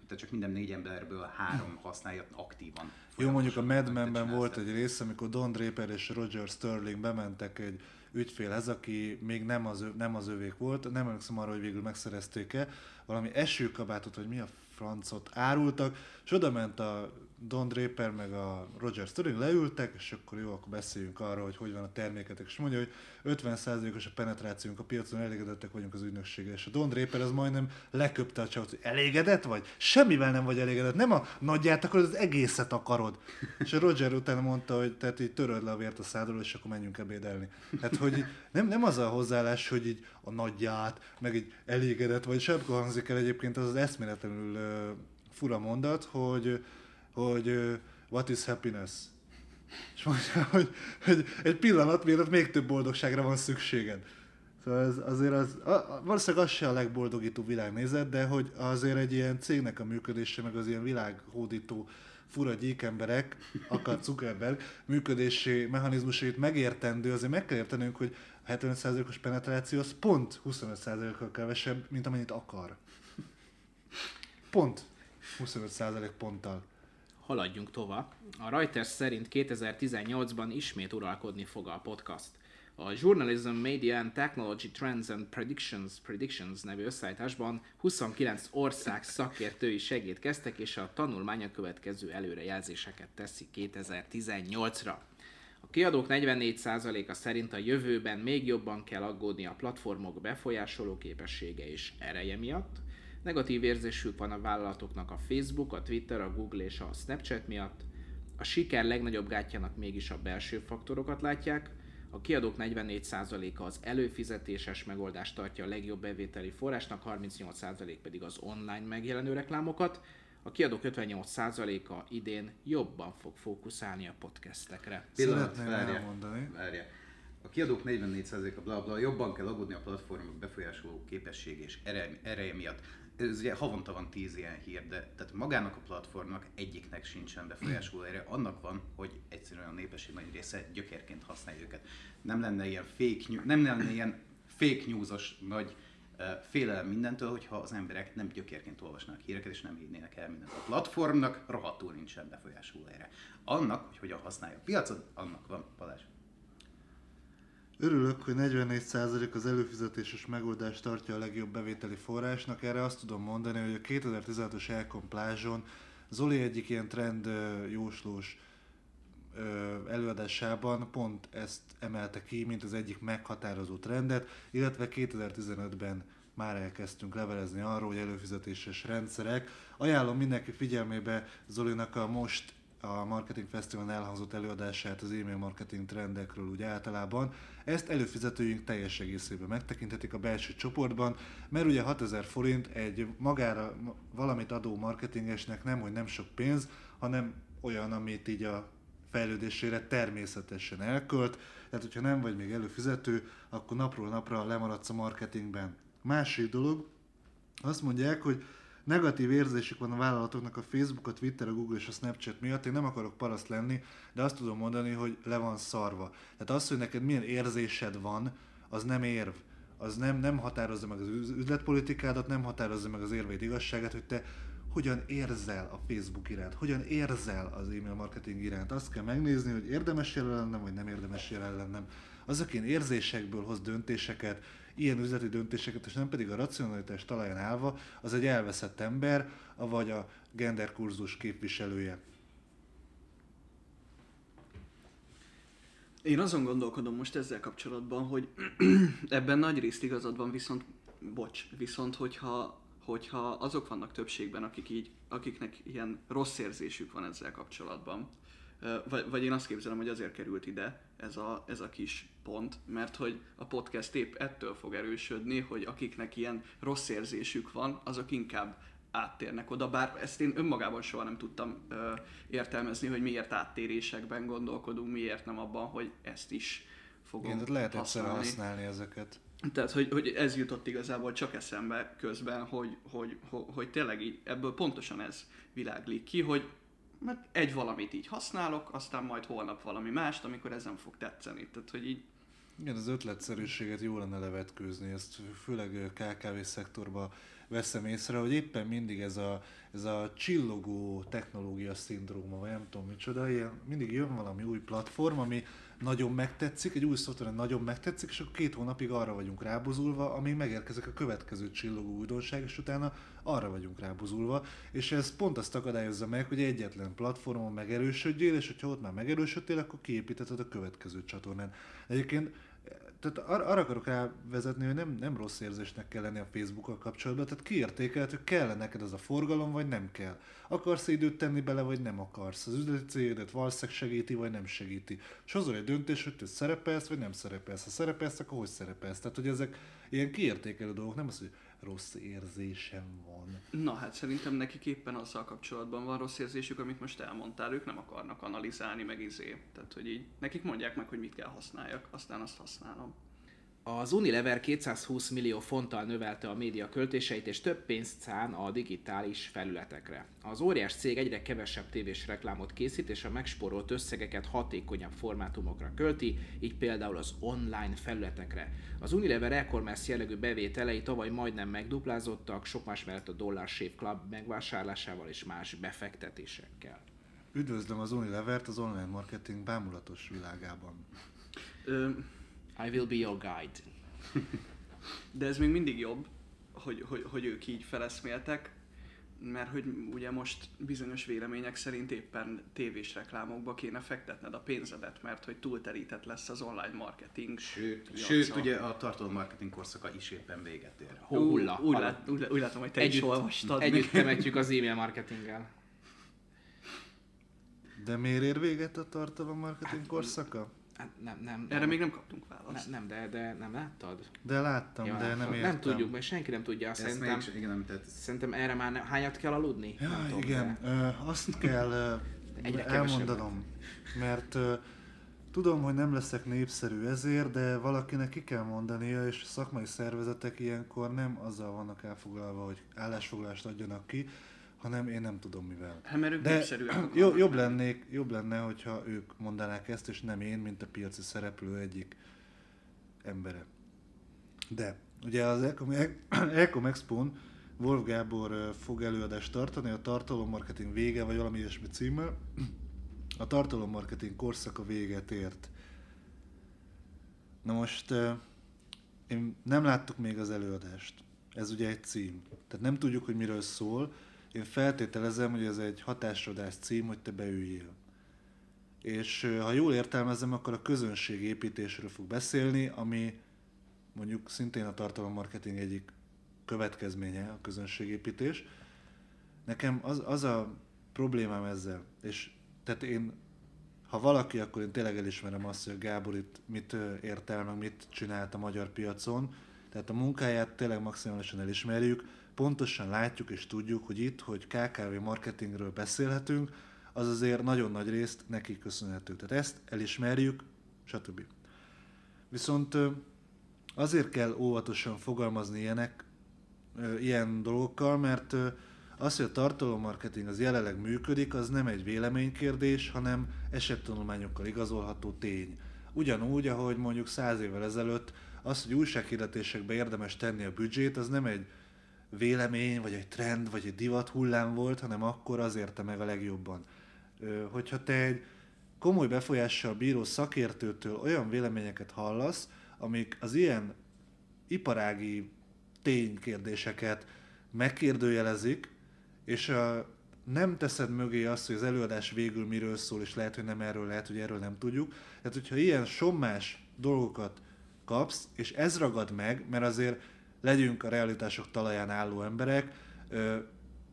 [SPEAKER 4] Tehát csak minden négy emberből három használja aktívan.
[SPEAKER 3] Jó, mondjuk a Mad
[SPEAKER 4] hogy
[SPEAKER 3] Men-ben volt egy rész, amikor Don Draper és Roger Sterling bementek egy ügyfélhez, aki még nem az, ő, nem az övék volt, nem emlékszem arra, hogy végül megszerezték-e, valami esőkabátot, vagy mi a francot árultak, és oda ment a Don Draper meg a Roger Sterling leültek, és akkor jó, akkor beszéljünk arról, hogy hogy van a terméketek, és mondja, hogy 50%-os a penetrációnk a piacon, elégedettek vagyunk az ügynökséggel, és a Don Draper az majdnem leköpte a csavot, hogy elégedett vagy? Semmivel nem vagy elégedett, nem a nagyját akarod, az egészet akarod. És a Roger utána mondta, hogy tehát így töröd le a vért a szádról, és akkor menjünk ebédelni. Tehát, hogy nem, nem az a hozzáállás, hogy így a nagyját, meg így elégedett vagy, és akkor hangzik el egyébként az az eszméletlenül uh, fura mondat, hogy, hogy what is happiness? <laughs> És mondja, hogy, hogy egy pillanat, mielőtt még több boldogságra van szükséged. Szóval ez azért az, a, a, valószínűleg az se a legboldogító világnézet, de hogy azért egy ilyen cégnek a működése, meg az ilyen világhódító fura gyíkemberek, akár Zuckerberg működési mechanizmusait megértendő, azért meg kell értenünk, hogy a 75%-os penetráció az pont 25%-kal kevesebb, mint amennyit akar. Pont 25% ponttal.
[SPEAKER 2] Haladjunk tovább. A Reuters szerint 2018-ban ismét uralkodni fog a podcast. A Journalism, Media and Technology Trends and Predictions, Predictions nevű összeállításban 29 ország szakértői segítkeztek, és a tanulmány következő előrejelzéseket teszi 2018-ra. A kiadók 44%-a szerint a jövőben még jobban kell aggódni a platformok befolyásoló képessége és ereje miatt, Negatív érzésük van a vállalatoknak a Facebook, a Twitter, a Google és a Snapchat miatt. A siker legnagyobb gátjának mégis a belső faktorokat látják. A kiadók 44%-a az előfizetéses megoldást tartja a legjobb bevételi forrásnak, 38% pedig az online megjelenő reklámokat. A kiadók 58%-a idén jobban fog fókuszálni a podcastekre.
[SPEAKER 4] Pillanat, várja,
[SPEAKER 3] elmondani.
[SPEAKER 4] várja. A kiadók 44%-a bla bla, jobban kell aggódni a platformok befolyásoló képesség és ereje miatt. Ez ugye havonta van 10 ilyen hír, de tehát magának a platformnak egyiknek sincsen befolyásoló ereje, annak van, hogy egyszerűen a népesség nagy része gyökérként használja őket. Nem lenne ilyen fake, news, nem lenne ilyen fake newsos nagy félelem mindentől, hogyha az emberek nem gyökérként olvasnak híreket és nem hinnének el mindent. A platformnak rohadtul nincsen befolyásoló erre. Annak, hogy hogyan használja a piacot, annak van Balázs.
[SPEAKER 3] Örülök, hogy 44% az előfizetéses megoldást tartja a legjobb bevételi forrásnak. Erre azt tudom mondani, hogy a 2016-os Elkon plázson Zoli egyik ilyen trend jóslós előadásában pont ezt emelte ki, mint az egyik meghatározó trendet, illetve 2015-ben már elkezdtünk levelezni arról, hogy előfizetéses rendszerek. Ajánlom mindenki figyelmébe Zolinak a most a Marketing Fesztiválon elhangzott előadását az e-mail marketing trendekről úgy általában. Ezt előfizetőink teljes egészében megtekinthetik a belső csoportban, mert ugye 6000 forint egy magára valamit adó marketingesnek nem, hogy nem sok pénz, hanem olyan, amit így a fejlődésére természetesen elkölt. Tehát, hogyha nem vagy még előfizető, akkor napról napra lemaradsz a marketingben. Másik dolog, azt mondják, hogy negatív érzésük van a vállalatoknak a Facebook, a Twitter, a Google és a Snapchat miatt. Én nem akarok paraszt lenni, de azt tudom mondani, hogy le van szarva. Tehát az, hogy neked milyen érzésed van, az nem érv. Az nem, nem határozza meg az üz- üzletpolitikádat, nem határozza meg az érveid igazságát, hogy te hogyan érzel a Facebook iránt, hogyan érzel az e-mail marketing iránt. Azt kell megnézni, hogy érdemes jelen lennem, vagy nem érdemes jelen lennem. Azok én érzésekből hoz döntéseket, ilyen üzleti döntéseket, és nem pedig a racionalitás talaján állva, az egy elveszett ember, vagy a genderkurzus képviselője.
[SPEAKER 5] Én azon gondolkodom most ezzel kapcsolatban, hogy <clears throat> ebben nagy részt igazad van, viszont, bocs, viszont hogyha, hogyha azok vannak többségben, akik így, akiknek ilyen rossz érzésük van ezzel kapcsolatban, vagy, vagy én azt képzelem, hogy azért került ide ez a, ez a kis pont, mert hogy a podcast épp ettől fog erősödni, hogy akiknek ilyen rossz érzésük van, azok inkább áttérnek oda, bár ezt én önmagában soha nem tudtam ö, értelmezni, hogy miért áttérésekben gondolkodunk, miért nem abban, hogy ezt is fogom
[SPEAKER 3] Igen, tehát lehet egyszerre
[SPEAKER 5] használni.
[SPEAKER 3] használni ezeket.
[SPEAKER 5] Tehát, hogy, hogy ez jutott igazából csak eszembe közben, hogy, hogy, hogy, hogy tényleg így ebből pontosan ez világlik ki, hogy mert egy valamit így használok, aztán majd holnap valami mást, amikor ez fog tetszeni. Tehát, hogy így
[SPEAKER 3] Igen, az ötletszerűséget jó lenne levetkőzni, ezt főleg KKV szektorban veszem észre, hogy éppen mindig ez a, ez a csillogó technológia szindróma, vagy nem tudom micsoda, ilyen, mindig jön valami új platform, ami nagyon megtetszik, egy új szoftver nagyon megtetszik, és akkor két hónapig arra vagyunk rábozulva, amíg megérkezik a következő csillogó újdonság, és utána arra vagyunk rábozulva, és ez pont azt akadályozza meg, hogy egyetlen platformon megerősödjél, és hogyha ott már megerősödtél, akkor kiépítheted a következő csatornán. Egyébként tehát ar- arra akarok rávezetni, hogy nem, nem rossz érzésnek kell lenni a Facebookkal kapcsolatban, tehát kiértékelhet, hogy kell neked az a forgalom, vagy nem kell. Akarsz időt tenni bele, vagy nem akarsz. Az üzleti célodat valószínűleg segíti, vagy nem segíti. És hozol egy döntés, hogy te szerepelsz, vagy nem szerepelsz. Ha szerepelsz, akkor hogy szerepelsz? Tehát, hogy ezek ilyen kiértékelő dolgok, nem az, hogy rossz érzésem van.
[SPEAKER 5] Na hát szerintem nekik éppen azzal kapcsolatban van rossz érzésük, amit most elmondtál, ők nem akarnak analizálni, meg izé. Tehát, hogy így nekik mondják meg, hogy mit kell használjak, aztán azt használom.
[SPEAKER 2] Az Unilever 220 millió fonttal növelte a média költéseit, és több pénzt szán a digitális felületekre. Az óriás cég egyre kevesebb tévés reklámot készít, és a megsporolt összegeket hatékonyabb formátumokra költi, így például az online felületekre. Az Unilever e-commerce jellegű bevételei tavaly majdnem megduplázottak, sok más mellett a Dollar Shave Club megvásárlásával és más befektetésekkel.
[SPEAKER 3] Üdvözlöm az Unilevert az online marketing bámulatos világában.
[SPEAKER 5] Ö,
[SPEAKER 2] I will be your guide. <laughs>
[SPEAKER 5] De ez még mindig jobb, hogy, hogy, hogy ők így feleszméltek, mert hogy ugye most bizonyos vélemények szerint éppen tévés reklámokba kéne fektetned a pénzedet, mert hogy túlterített lesz az online marketing.
[SPEAKER 4] Sőt, sőt ugye a tartalommarketing korszaka is éppen véget ér.
[SPEAKER 2] Hóhulla.
[SPEAKER 5] Ú, úgy, lát, úgy, úgy látom, hogy te is
[SPEAKER 2] Együtt,
[SPEAKER 5] olvastad.
[SPEAKER 2] együtt temetjük az e-mail marketinggel.
[SPEAKER 3] De miért ér véget a tartalommarketing korszaka?
[SPEAKER 2] Hát nem, nem,
[SPEAKER 5] Erre
[SPEAKER 2] nem,
[SPEAKER 5] még nem kaptunk választ.
[SPEAKER 2] nem, nem, de, de nem láttad?
[SPEAKER 3] De láttam,
[SPEAKER 2] Ja,
[SPEAKER 3] de nem
[SPEAKER 2] hát
[SPEAKER 3] értem.
[SPEAKER 2] nem tudjuk, mert senki nem tudja.
[SPEAKER 4] Ezt
[SPEAKER 2] Szerintem,
[SPEAKER 4] még, igen, nem, tehát
[SPEAKER 2] szerintem erre már ne, hányat kell aludni?
[SPEAKER 3] Ja,
[SPEAKER 2] nem tudom,
[SPEAKER 3] igen,
[SPEAKER 2] De...
[SPEAKER 3] ö, azt kell ö,
[SPEAKER 2] Egyre
[SPEAKER 3] elmondanom, mert ö, tudom, hogy nem leszek népszerű ezért, de valakinek ki kell mondania, és a szakmai szervezetek ilyenkor nem azzal vannak elfoglalva, hogy állásfoglalást adjanak ki, hanem én nem tudom mivel.
[SPEAKER 5] Hát mert ők
[SPEAKER 3] De <clears throat> jó, jobb, lennék, jobb lenne, hogyha ők mondanák ezt, és nem én, mint a piaci szereplő egyik embere. De ugye az Ecom, Ecom Expo-n Wolf Gábor fog előadást tartani, a tartalommarketing vége, vagy valami ilyesmi címmel. A tartalommarketing korszaka véget ért. Na most én nem láttuk még az előadást. Ez ugye egy cím. Tehát nem tudjuk, hogy miről szól. Én feltételezem, hogy ez egy hatásodás cím, hogy te beüljél. És ha jól értelmezem, akkor a közönségépítésről fog beszélni, ami mondjuk szintén a tartalommarketing egyik következménye, a közönségépítés. Nekem az, az a problémám ezzel, és tehát én, ha valaki, akkor én tényleg elismerem azt, hogy a Gábor itt mit ö, ért el, meg mit csinált a magyar piacon, tehát a munkáját tényleg maximálisan elismerjük, pontosan látjuk és tudjuk, hogy itt, hogy KKV marketingről beszélhetünk, az azért nagyon nagy részt neki köszönhető. Tehát ezt elismerjük, stb. Viszont azért kell óvatosan fogalmazni ilyenek, ilyen dolgokkal, mert az, hogy a tartalommarketing az jelenleg működik, az nem egy véleménykérdés, hanem esettanulmányokkal igazolható tény. Ugyanúgy, ahogy mondjuk száz évvel ezelőtt az, hogy újsághirdetésekbe érdemes tenni a büdzsét, az nem egy vélemény, vagy egy trend, vagy egy divat hullám volt, hanem akkor az érte meg a legjobban. Hogyha te egy komoly befolyással bíró szakértőtől olyan véleményeket hallasz, amik az ilyen iparági ténykérdéseket megkérdőjelezik, és a, nem teszed mögé azt, hogy az előadás végül miről szól, és lehet, hogy nem erről, lehet, hogy erről nem tudjuk. Tehát, hogyha ilyen sommás dolgokat kapsz, és ez ragad meg, mert azért legyünk a realitások talaján álló emberek,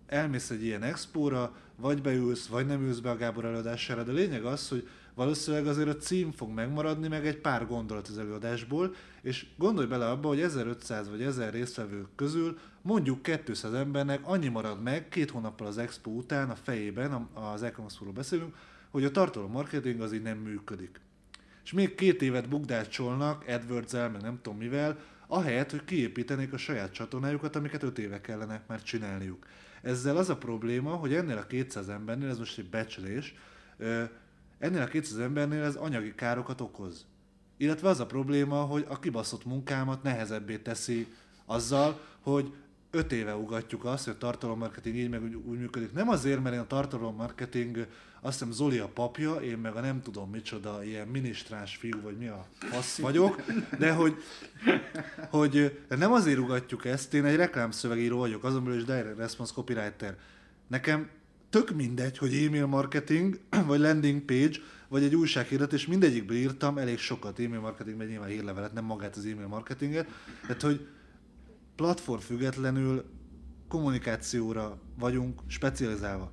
[SPEAKER 3] elmész egy ilyen expóra, vagy beülsz, vagy nem ülsz be a Gábor előadására, de lényeg az, hogy valószínűleg azért a cím fog megmaradni, meg egy pár gondolat az előadásból, és gondolj bele abba, hogy 1500 vagy 1000 résztvevő közül mondjuk 200 embernek annyi marad meg két hónappal az expo után a fejében, az Econox-ról beszélünk, hogy a tartalom marketing az így nem működik. És még két évet bukdácsolnak adwords meg nem tudom mivel, ahelyett, hogy kiépítenék a saját csatornájukat, amiket 5 éve kellene már csinálniuk. Ezzel az a probléma, hogy ennél a 200 embernél, ez most egy becslés, ennél a 200 embernél ez anyagi károkat okoz. Illetve az a probléma, hogy a kibaszott munkámat nehezebbé teszi azzal, hogy öt éve ugatjuk azt, hogy a tartalommarketing így meg úgy, úgy működik. Nem azért, mert én a tartalommarketing, azt hiszem Zoli a papja, én meg a nem tudom micsoda, ilyen minisztráns fiú, vagy mi a fasz vagyok, de hogy, hogy nem azért ugatjuk ezt, én egy reklámszövegíró vagyok, azon belül is direct response copywriter. Nekem tök mindegy, hogy e-mail marketing, <clears throat> vagy landing page, vagy egy újsághirdetés, mindegyikből írtam elég sokat e-mail marketingben, nyilván hírlevelet, nem magát az e-mail marketinget. Tehát, hogy platform függetlenül kommunikációra vagyunk specializálva.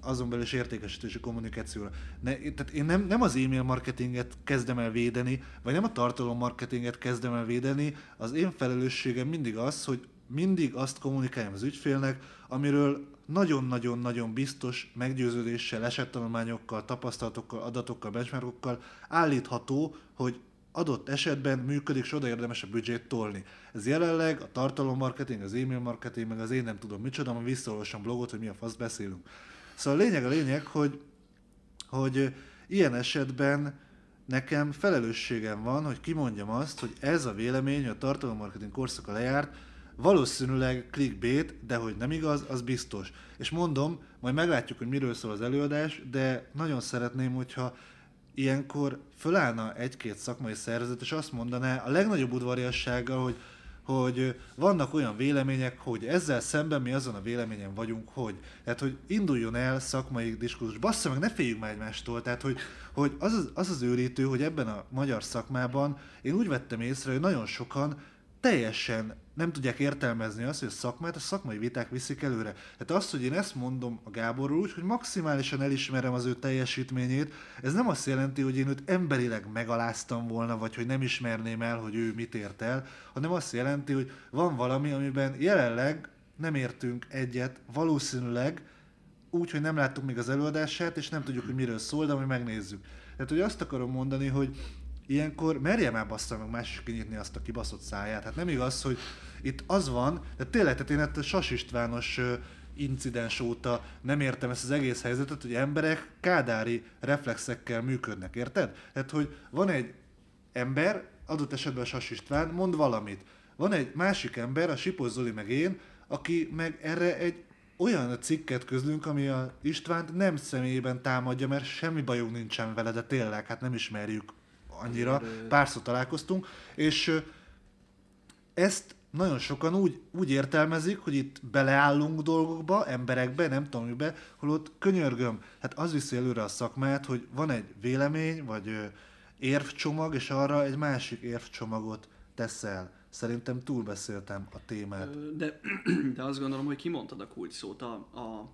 [SPEAKER 3] Azon belül is értékesítési kommunikációra. Ne, tehát én nem, nem az e-mail marketinget kezdem el védeni, vagy nem a tartalom marketinget kezdem el védeni, az én felelősségem mindig az, hogy mindig azt kommunikáljam az ügyfélnek, amiről nagyon-nagyon-nagyon biztos meggyőződéssel, esettanulmányokkal, tapasztalatokkal, adatokkal, benchmarkokkal állítható, hogy adott esetben működik, és oda érdemes a büdzsét tolni. Ez jelenleg a tartalommarketing, az e-mail marketing, meg az én nem tudom micsoda, ma visszaolvasom blogot, hogy mi a fasz beszélünk. Szóval a lényeg a lényeg, hogy, hogy ilyen esetben nekem felelősségem van, hogy kimondjam azt, hogy ez a vélemény, a tartalommarketing korszaka lejárt, valószínűleg clickbait, de hogy nem igaz, az biztos. És mondom, majd meglátjuk, hogy miről szól az előadás, de nagyon szeretném, hogyha ilyenkor fölállna egy-két szakmai szervezet, és azt mondaná a legnagyobb udvariassággal, hogy, hogy vannak olyan vélemények, hogy ezzel szemben mi azon a véleményen vagyunk, hogy. Tehát, hogy induljon el szakmai diskurzus. Bassza meg, ne féljünk már egymástól. Tehát, hogy, hogy az, az, az őrítő, hogy ebben a magyar szakmában én úgy vettem észre, hogy nagyon sokan teljesen nem tudják értelmezni azt, hogy a szakmát, a szakmai viták viszik előre. Tehát az, hogy én ezt mondom a Gáborról úgy, hogy maximálisan elismerem az ő teljesítményét, ez nem azt jelenti, hogy én őt emberileg megaláztam volna, vagy hogy nem ismerném el, hogy ő mit ért el, hanem azt jelenti, hogy van valami, amiben jelenleg nem értünk egyet, valószínűleg úgy, hogy nem láttuk még az előadását, és nem tudjuk, hogy miről szól, de majd megnézzük. Tehát, hogy azt akarom mondani, hogy ilyenkor merje már bassza meg más is kinyitni azt a kibaszott száját. Hát nem igaz, hogy itt az van, de tényleg, tehát én ezt a Sas Istvános incidens óta nem értem ezt az egész helyzetet, hogy emberek kádári reflexekkel működnek, érted? Tehát, hogy van egy ember, adott esetben a Sas István, mond valamit. Van egy másik ember, a Sipos Zoli meg én, aki meg erre egy olyan cikket közlünk, ami a Istvánt nem személyében támadja, mert semmi bajunk nincsen vele, de tényleg, hát nem ismerjük annyira, párszor találkoztunk, és ezt nagyon sokan úgy, úgy értelmezik, hogy itt beleállunk dolgokba, emberekbe, nem tudom mibe, holott könyörgöm, hát az viszi előre a szakmát, hogy van egy vélemény, vagy ö, érvcsomag, és arra egy másik érvcsomagot teszel. Szerintem túlbeszéltem a témát.
[SPEAKER 5] De, <clears throat> de azt gondolom, hogy kimondtad a kulcs szót. A, a,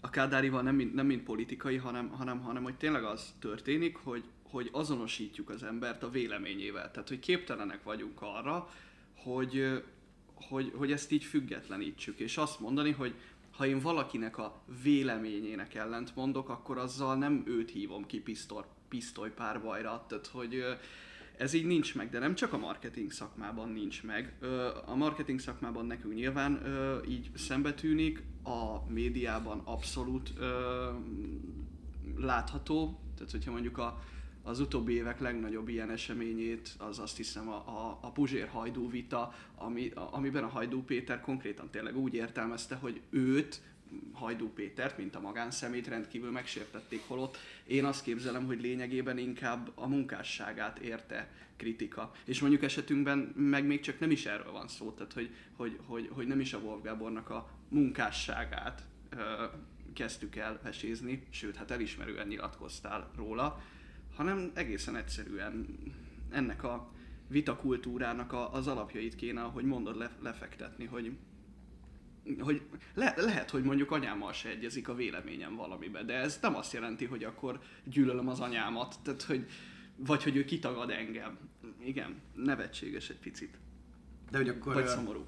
[SPEAKER 5] a Kádárival nem nem mint politikai, hanem, hanem, hanem hogy tényleg az történik, hogy, hogy azonosítjuk az embert a véleményével. Tehát, hogy képtelenek vagyunk arra, hogy, hogy, hogy ezt így függetlenítsük. És azt mondani, hogy ha én valakinek a véleményének ellent mondok, akkor azzal nem őt hívom ki pisztoly, pisztolypárbajra. Tehát, hogy ez így nincs meg, de nem csak a marketing szakmában nincs meg. A marketing szakmában nekünk nyilván így szembetűnik, a médiában abszolút látható, tehát hogyha mondjuk a, az utóbbi évek legnagyobb ilyen eseményét, az azt hiszem a, a, a Puzsér Hajdú vita, ami, a, amiben a Hajdú Péter konkrétan tényleg úgy értelmezte, hogy őt, Hajdú Pétert, mint a magánszemét rendkívül megsértették, holott én azt képzelem, hogy lényegében inkább a munkásságát érte kritika. És mondjuk esetünkben meg még csak nem is erről van szó, tehát hogy, hogy, hogy, hogy nem is a Wolf Gábornak a munkásságát ö, kezdtük el vesézni, sőt, hát elismerően nyilatkoztál róla, hanem egészen egyszerűen ennek a vitakultúrának a, az alapjait kéne, ahogy mondod, le, lefektetni, hogy hogy le, lehet, hogy mondjuk anyámmal se egyezik a véleményem valamiben, de ez nem azt jelenti, hogy akkor gyűlölöm az anyámat, tehát hogy, vagy hogy ő kitagad engem. Igen, nevetséges egy picit,
[SPEAKER 4] De hogy akkor...
[SPEAKER 5] vagy szomorú.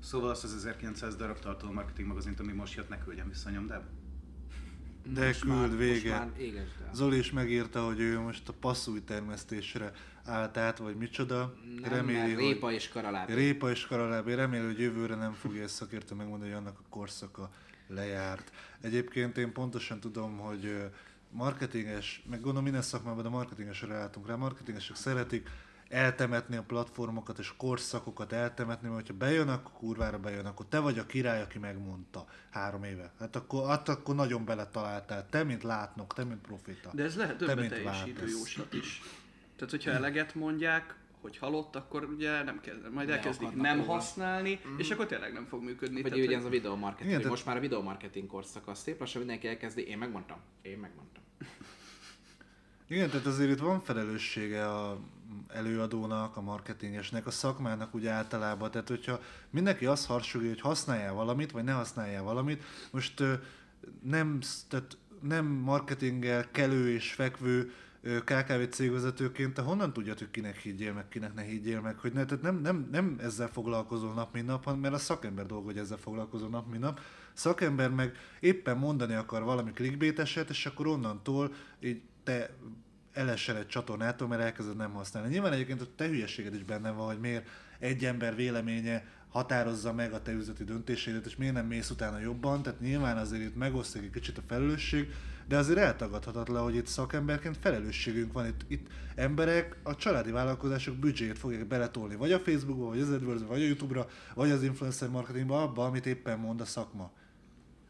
[SPEAKER 4] Szóval azt az 1900 darab tartalom marketing magazint, ami most jött, ne küldjem vissza nyomdába?
[SPEAKER 3] De
[SPEAKER 2] Most
[SPEAKER 3] küld
[SPEAKER 2] már-
[SPEAKER 3] vége. Zoli is megírta, hogy ő most a passzúj termesztésre állt át, vagy micsoda.
[SPEAKER 2] Nem,
[SPEAKER 3] Reméli,
[SPEAKER 2] mert
[SPEAKER 3] hogy-
[SPEAKER 2] répa és karaláb.
[SPEAKER 3] Répa és karaláb. Én remélem, hogy jövőre nem fogja ezt szakértő megmondani, hogy annak a korszaka lejárt. Egyébként én pontosan tudom, hogy marketinges, meg gondolom minden szakmában, de marketingesre álltunk rá. Marketingesek szeretik eltemetni a platformokat és korszakokat eltemetni, mert hogyha bejön, akkor kurvára bejön, akkor te vagy a király, aki megmondta három éve. Hát akkor, hát akkor nagyon beletaláltál. Te, mint látnok, te, mint profita.
[SPEAKER 5] De ez lehet
[SPEAKER 3] Te,
[SPEAKER 5] többet teljesítő jóslat is. Tehát, hogyha eleget mondják, hogy halott, akkor ugye nem kezd, majd elkezdik
[SPEAKER 2] Leakadnak
[SPEAKER 5] nem használni, és akkor tényleg nem fog működni.
[SPEAKER 2] Vagy ugye
[SPEAKER 5] hogy-
[SPEAKER 2] ez a videó marketing,
[SPEAKER 3] Igen,
[SPEAKER 2] hogy
[SPEAKER 3] tehát-
[SPEAKER 2] most már a videó marketing korszak az szép lassan mindenki elkezdi, én megmondtam, én megmondtam.
[SPEAKER 3] Igen, tehát azért itt van felelőssége a előadónak, a marketingesnek, a szakmának úgy általában. Tehát, hogyha mindenki azt harsogja, hogy használjál valamit, vagy ne használjál valamit, most nem, tehát nem marketinggel kelő és fekvő KKV cégvezetőként, te honnan tudjad, hogy kinek higgyél meg, kinek ne higgyél meg, hogy ne, tehát nem, nem, nem ezzel foglalkozol nap, mint nap, hanem mert a szakember dolga, hogy ezzel foglalkozol nap, mint nap. Szakember meg éppen mondani akar valami clickbaiteset, és akkor onnantól így te elesel egy csatornától, mert elkezded nem használni. Nyilván egyébként a te hülyeséged is benne van, hogy miért egy ember véleménye határozza meg a te üzleti döntésédet, és miért nem mész utána jobban, tehát nyilván azért itt megosztik egy kicsit a felelősség, de azért eltagadhatatlan, hogy itt szakemberként felelősségünk van. Itt, itt emberek a családi vállalkozások büdzséjét fogják beletolni, vagy a Facebookba, vagy az adwords vagy a Youtube-ra, vagy az influencer marketingba, abba, amit éppen mond a szakma.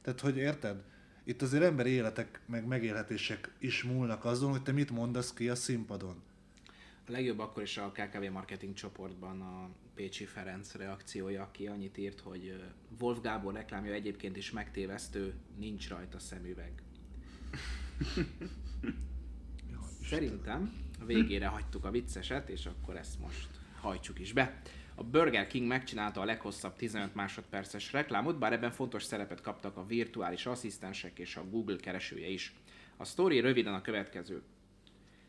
[SPEAKER 3] Tehát, hogy érted? Itt azért emberi életek, meg megélhetések is múlnak azon, hogy te mit mondasz ki a színpadon.
[SPEAKER 2] A legjobb akkor is a KKV marketing csoportban a Pécsi Ferenc reakciója, aki annyit írt, hogy Wolf Gábor reklámja egyébként is megtévesztő, nincs rajta szemüveg. <laughs> Szerintem a végére hagytuk a vicceset, és akkor ezt most hajtsuk is be. A Burger King megcsinálta a leghosszabb 15 másodperces reklámot, bár ebben fontos szerepet kaptak a virtuális asszisztensek és a Google keresője is. A sztori röviden a következő.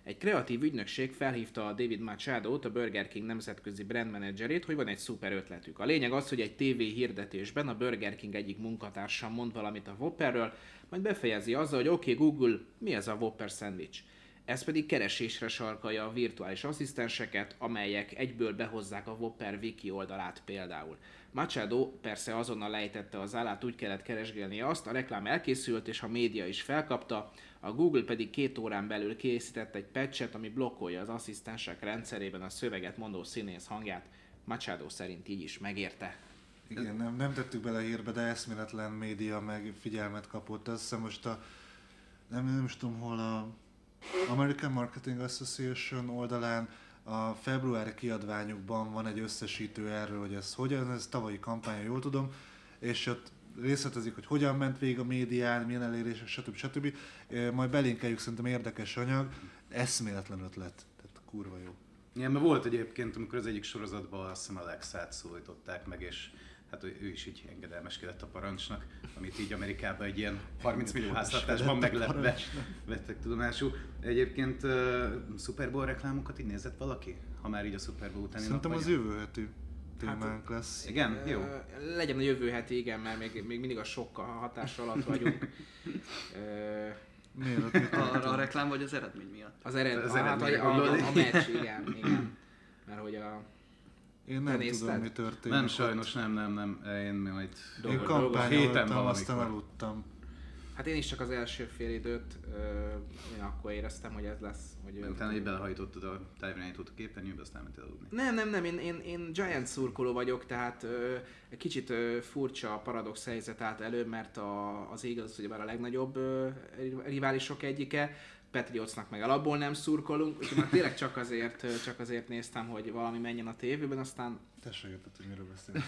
[SPEAKER 2] Egy kreatív ügynökség felhívta a David Machado-t, a Burger King nemzetközi brand managerét, hogy van egy szuper ötletük. A lényeg az, hogy egy TV hirdetésben a Burger King egyik munkatársa mond valamit a Whopperről, majd befejezi azzal, hogy oké okay, Google, mi ez a Whopper szendvics? Ez pedig keresésre sarkalja a virtuális asszisztenseket, amelyek egyből behozzák a Whopper wiki oldalát például. Machado persze azonnal lejtette az állát, úgy kellett keresgélnie azt, a reklám elkészült és a média is felkapta, a Google pedig két órán belül készített egy patchet, ami blokkolja az asszisztensek rendszerében a szöveget mondó színész hangját. Machado szerint így is megérte.
[SPEAKER 3] Igen, nem, nem tettük bele hírbe, de eszméletlen média meg figyelmet kapott. Azt hiszem most a, nem, nem is tudom hol a American Marketing Association oldalán a februári kiadványukban van egy összesítő erről, hogy ez hogyan, ez tavalyi kampány, jól tudom, és ott részletezik, hogy hogyan ment végig a médián, milyen elérések, stb. stb. Majd belinkeljük, szerintem érdekes anyag, eszméletlen ötlet, tehát kurva jó.
[SPEAKER 4] Igen, mert volt egyébként, amikor az egyik sorozatban azt hiszem Alexát szólították meg, és hát ő is így engedelmeskedett a parancsnak, amit így Amerikában egy ilyen 30 millió háztartásban meglepve vettek tudomásul. Egyébként uh, Super Bowl reklámokat így nézett valaki? Ha már így a Super Bowl utáni
[SPEAKER 3] Szerintem
[SPEAKER 4] nap
[SPEAKER 3] az jövő heti témánk lesz.
[SPEAKER 4] Igen? Jó.
[SPEAKER 2] Ö, Legyen a jövő heti, igen, mert még, még mindig a sok hatás alatt vagyunk. Ö,
[SPEAKER 3] Miért mit
[SPEAKER 5] Arra a reklám vagy az eredmény miatt?
[SPEAKER 2] Az ered,
[SPEAKER 4] Az
[SPEAKER 2] az hát, a, a, a, a, meccs, igen, igen. Mert hogy a
[SPEAKER 3] Én
[SPEAKER 2] Te
[SPEAKER 3] nem
[SPEAKER 2] nézted?
[SPEAKER 3] tudom, mi történik.
[SPEAKER 4] Nem, sajnos nem, nem, nem. Én majd...
[SPEAKER 3] Én
[SPEAKER 2] dolgok-
[SPEAKER 3] kampányoltam,
[SPEAKER 4] héten
[SPEAKER 3] aztán aludtam.
[SPEAKER 2] Hát én is csak az első fél időt, ö, én akkor éreztem, hogy ez lesz. Hogy ő-
[SPEAKER 4] Utána így belehajtottad a távirányítót a képernyőbe, aztán mentél aludni.
[SPEAKER 2] Nem, nem, nem, én, én, én Giant szurkoló vagyok, tehát ö, egy kicsit ö, furcsa a paradox helyzet állt elő, mert a, az Eagles ugyebár a legnagyobb ö, riválisok egyike, Patriotsnak meg alapból nem szurkolunk, úgyhogy már tényleg csak azért, csak azért néztem, hogy valami menjen a tévében, aztán
[SPEAKER 3] Te se érted, hogy miről beszélünk.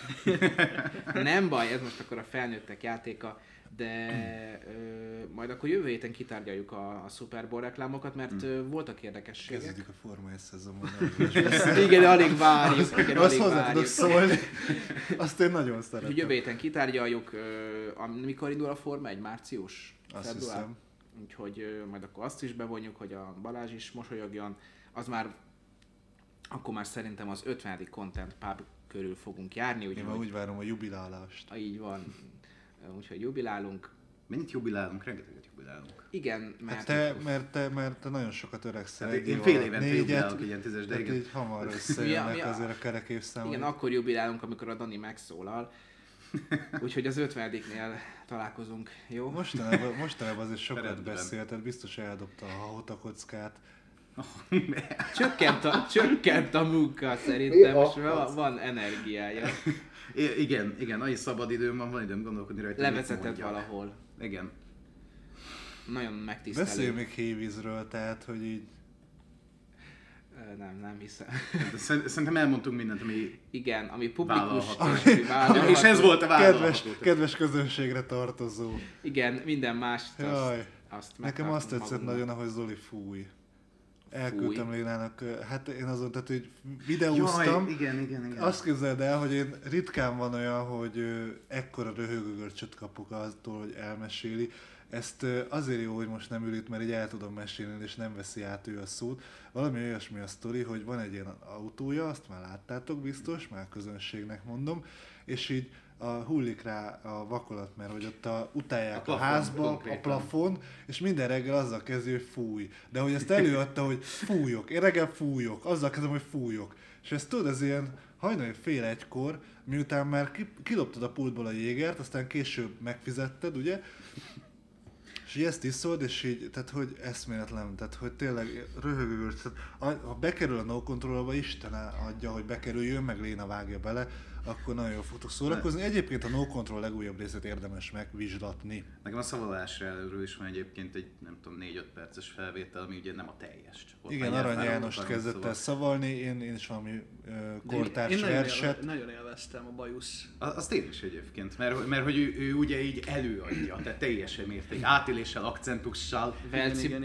[SPEAKER 3] <laughs>
[SPEAKER 2] nem baj, ez most akkor a felnőttek játéka, de ö, majd akkor jövő héten kitárgyaljuk a, a Super Bowl reklámokat, mert ö, voltak érdekességek.
[SPEAKER 3] Kezdődik a Forma 1 szezonban. <laughs>
[SPEAKER 2] Igen, alig várjuk, igen,
[SPEAKER 3] Azt
[SPEAKER 2] alig
[SPEAKER 3] hozzá tudok
[SPEAKER 2] várjuk.
[SPEAKER 3] szólni. Azt én nagyon szeretem.
[SPEAKER 2] jövő héten kitárgyaljuk, ö, am- mikor indul a Forma 1? Március?
[SPEAKER 3] Azt
[SPEAKER 2] Február?
[SPEAKER 3] hiszem.
[SPEAKER 2] Úgyhogy majd akkor azt is bevonjuk, hogy a Balázs is mosolyogjon. Az már, akkor már szerintem az 50. Content Pub körül fogunk járni,
[SPEAKER 3] Én már
[SPEAKER 2] úgyhogy
[SPEAKER 3] úgy várom a jubilálást.
[SPEAKER 2] Ah, így van. Úgyhogy jubilálunk.
[SPEAKER 4] Mennyit jubilálunk? Rengeteget jubilálunk.
[SPEAKER 2] Igen, mert...
[SPEAKER 3] Hát te, mert te, mert te nagyon sokat öregszel.
[SPEAKER 4] Hát én fél évente
[SPEAKER 3] Négyet,
[SPEAKER 4] jubilálok egy ilyen tízes, de igen.
[SPEAKER 3] így hamar <laughs>
[SPEAKER 2] Mi a-
[SPEAKER 3] összejönnek
[SPEAKER 2] mi a-
[SPEAKER 3] azért a kerek évszámok.
[SPEAKER 2] Igen, akkor jubilálunk, amikor a Dani megszólal. <laughs> Úgyhogy az 50-nél találkozunk, jó?
[SPEAKER 3] Mostanában, mostanában azért sokat
[SPEAKER 4] Rendben.
[SPEAKER 3] beszélted, biztos eldobta a hahotakockát.
[SPEAKER 2] Csökkent a, csökkent a munka szerintem, és van, van energiája.
[SPEAKER 4] I- igen, igen, annyi szabad időm van, van időm gondolkodni rajta.
[SPEAKER 2] Levezetett valahol.
[SPEAKER 4] Igen.
[SPEAKER 2] Nagyon
[SPEAKER 3] Beszélj
[SPEAKER 2] megtisztelő.
[SPEAKER 3] még hévízről, tehát, hogy így
[SPEAKER 2] Nem, nem hiszem.
[SPEAKER 4] Szerintem elmondtunk mindent, ami...
[SPEAKER 2] Igen, ami publikus és ami vállalható.
[SPEAKER 4] És ez volt a
[SPEAKER 3] kedves,
[SPEAKER 4] vállalható.
[SPEAKER 3] kedves közönségre tartozó.
[SPEAKER 2] Igen, minden más.
[SPEAKER 3] Jaj.
[SPEAKER 2] Azt, azt
[SPEAKER 3] Nekem azt tetszett
[SPEAKER 2] magunknak.
[SPEAKER 3] nagyon, ahogy Zoli fúj. Elküldtem Lénának, hát én azon, tehát hogy videóztam,
[SPEAKER 4] Jaj, igen, igen, igen.
[SPEAKER 3] Azt képzeld el, hogy én ritkán van olyan, hogy ekkora röhögögörcsöt kapok attól, hogy elmeséli. Ezt azért jó, hogy most nem ül itt, mert így el tudom mesélni, és nem veszi át ő a szót. Valami olyasmi a sztori, hogy van egy ilyen autója, azt már láttátok biztos, már közönségnek mondom, és így a hullik rá a vakolat, mert hogy ott a, utálják
[SPEAKER 4] A
[SPEAKER 3] a,
[SPEAKER 4] plafon,
[SPEAKER 3] házba,
[SPEAKER 4] konkrétan.
[SPEAKER 3] a plafon, és minden reggel azzal kezdő, hogy fúj. De hogy ezt előadta, hogy fújok, én reggel fújok, azzal kezdem, hogy fújok. És ezt tudod, ez ilyen hajnali fél egykor, miután már ki, kiloptad a pultból a jégert, aztán később megfizetted, ugye? És így ezt iszod, és így, tehát hogy eszméletlen, tehát hogy tényleg röhögő, tehát ha bekerül a no controlba, Isten adja, hogy bekerüljön, meg Léna vágja bele, akkor nagyon jól fogtok szórakozni. Egyébként a no control legújabb részét érdemes megvizslatni.
[SPEAKER 4] Nekem a szavazásra előről is van egyébként egy, nem tudom, 4-5 perces felvétel, ami ugye nem a teljes. Csak ott
[SPEAKER 3] Igen, Arany
[SPEAKER 4] János
[SPEAKER 3] kezdett el
[SPEAKER 4] szava.
[SPEAKER 3] szavalni, én, én is valami ö, kortárs
[SPEAKER 5] én nagyon,
[SPEAKER 3] verset.
[SPEAKER 5] nagyon élveztem a bajusz.
[SPEAKER 4] A- Azt én is egyébként, mert, mert hogy ő, ő, ugye így előadja, tehát teljesen mérték, átéléssel, akcentussal.
[SPEAKER 2] Velci,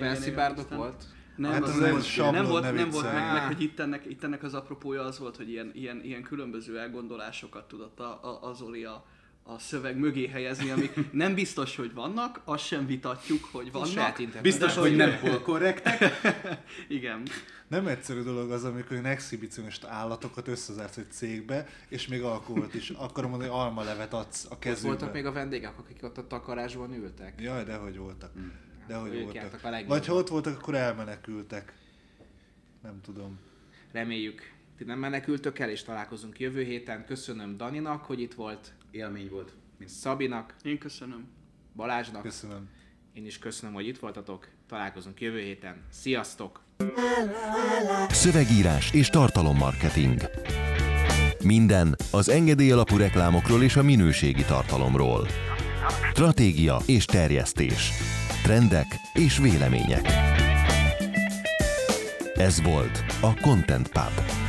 [SPEAKER 2] volt?
[SPEAKER 5] Nem,
[SPEAKER 3] Hát
[SPEAKER 5] az
[SPEAKER 3] az
[SPEAKER 5] nem,
[SPEAKER 3] egy
[SPEAKER 5] volt,
[SPEAKER 3] sablon,
[SPEAKER 5] nem volt,
[SPEAKER 3] ne
[SPEAKER 5] nem volt meg, meg, hogy itt ennek, itt ennek az apropója az volt, hogy ilyen, ilyen, ilyen különböző elgondolásokat tudott a, a, a Zoli a, a szöveg mögé helyezni, amik <laughs> nem biztos, hogy vannak, azt sem vitatjuk, hogy vannak.
[SPEAKER 4] Biztos, hogy nem polkorrektek. <laughs>
[SPEAKER 5] Igen.
[SPEAKER 3] Nem egyszerű dolog az, amikor én exhibicionista állatokat összezársz egy cégbe, és még alkoholt is. Akarom mondani, hogy almalevet adsz a
[SPEAKER 2] Ott
[SPEAKER 3] kezükbe.
[SPEAKER 2] voltak még a vendégek, akik ott a takarásban ültek.
[SPEAKER 3] Jaj, dehogy voltak. Dehogy
[SPEAKER 2] Ők
[SPEAKER 3] voltak.
[SPEAKER 2] a legjobban.
[SPEAKER 3] Vagy ha ott voltak, akkor elmenekültek. Nem tudom.
[SPEAKER 2] Reméljük, ti nem menekültök el, és találkozunk jövő héten. Köszönöm Daninak, hogy itt volt,
[SPEAKER 4] Élmény volt. Mint
[SPEAKER 2] Szabinak,
[SPEAKER 5] Én köszönöm.
[SPEAKER 2] Balázsnak.
[SPEAKER 3] Köszönöm.
[SPEAKER 2] Én is köszönöm, hogy itt voltatok. Találkozunk jövő héten. Sziasztok!
[SPEAKER 1] Szövegírás és tartalommarketing. Minden az engedély alapú reklámokról és a minőségi tartalomról. Stratégia és terjesztés trendek és vélemények. Ez volt a Content Pub.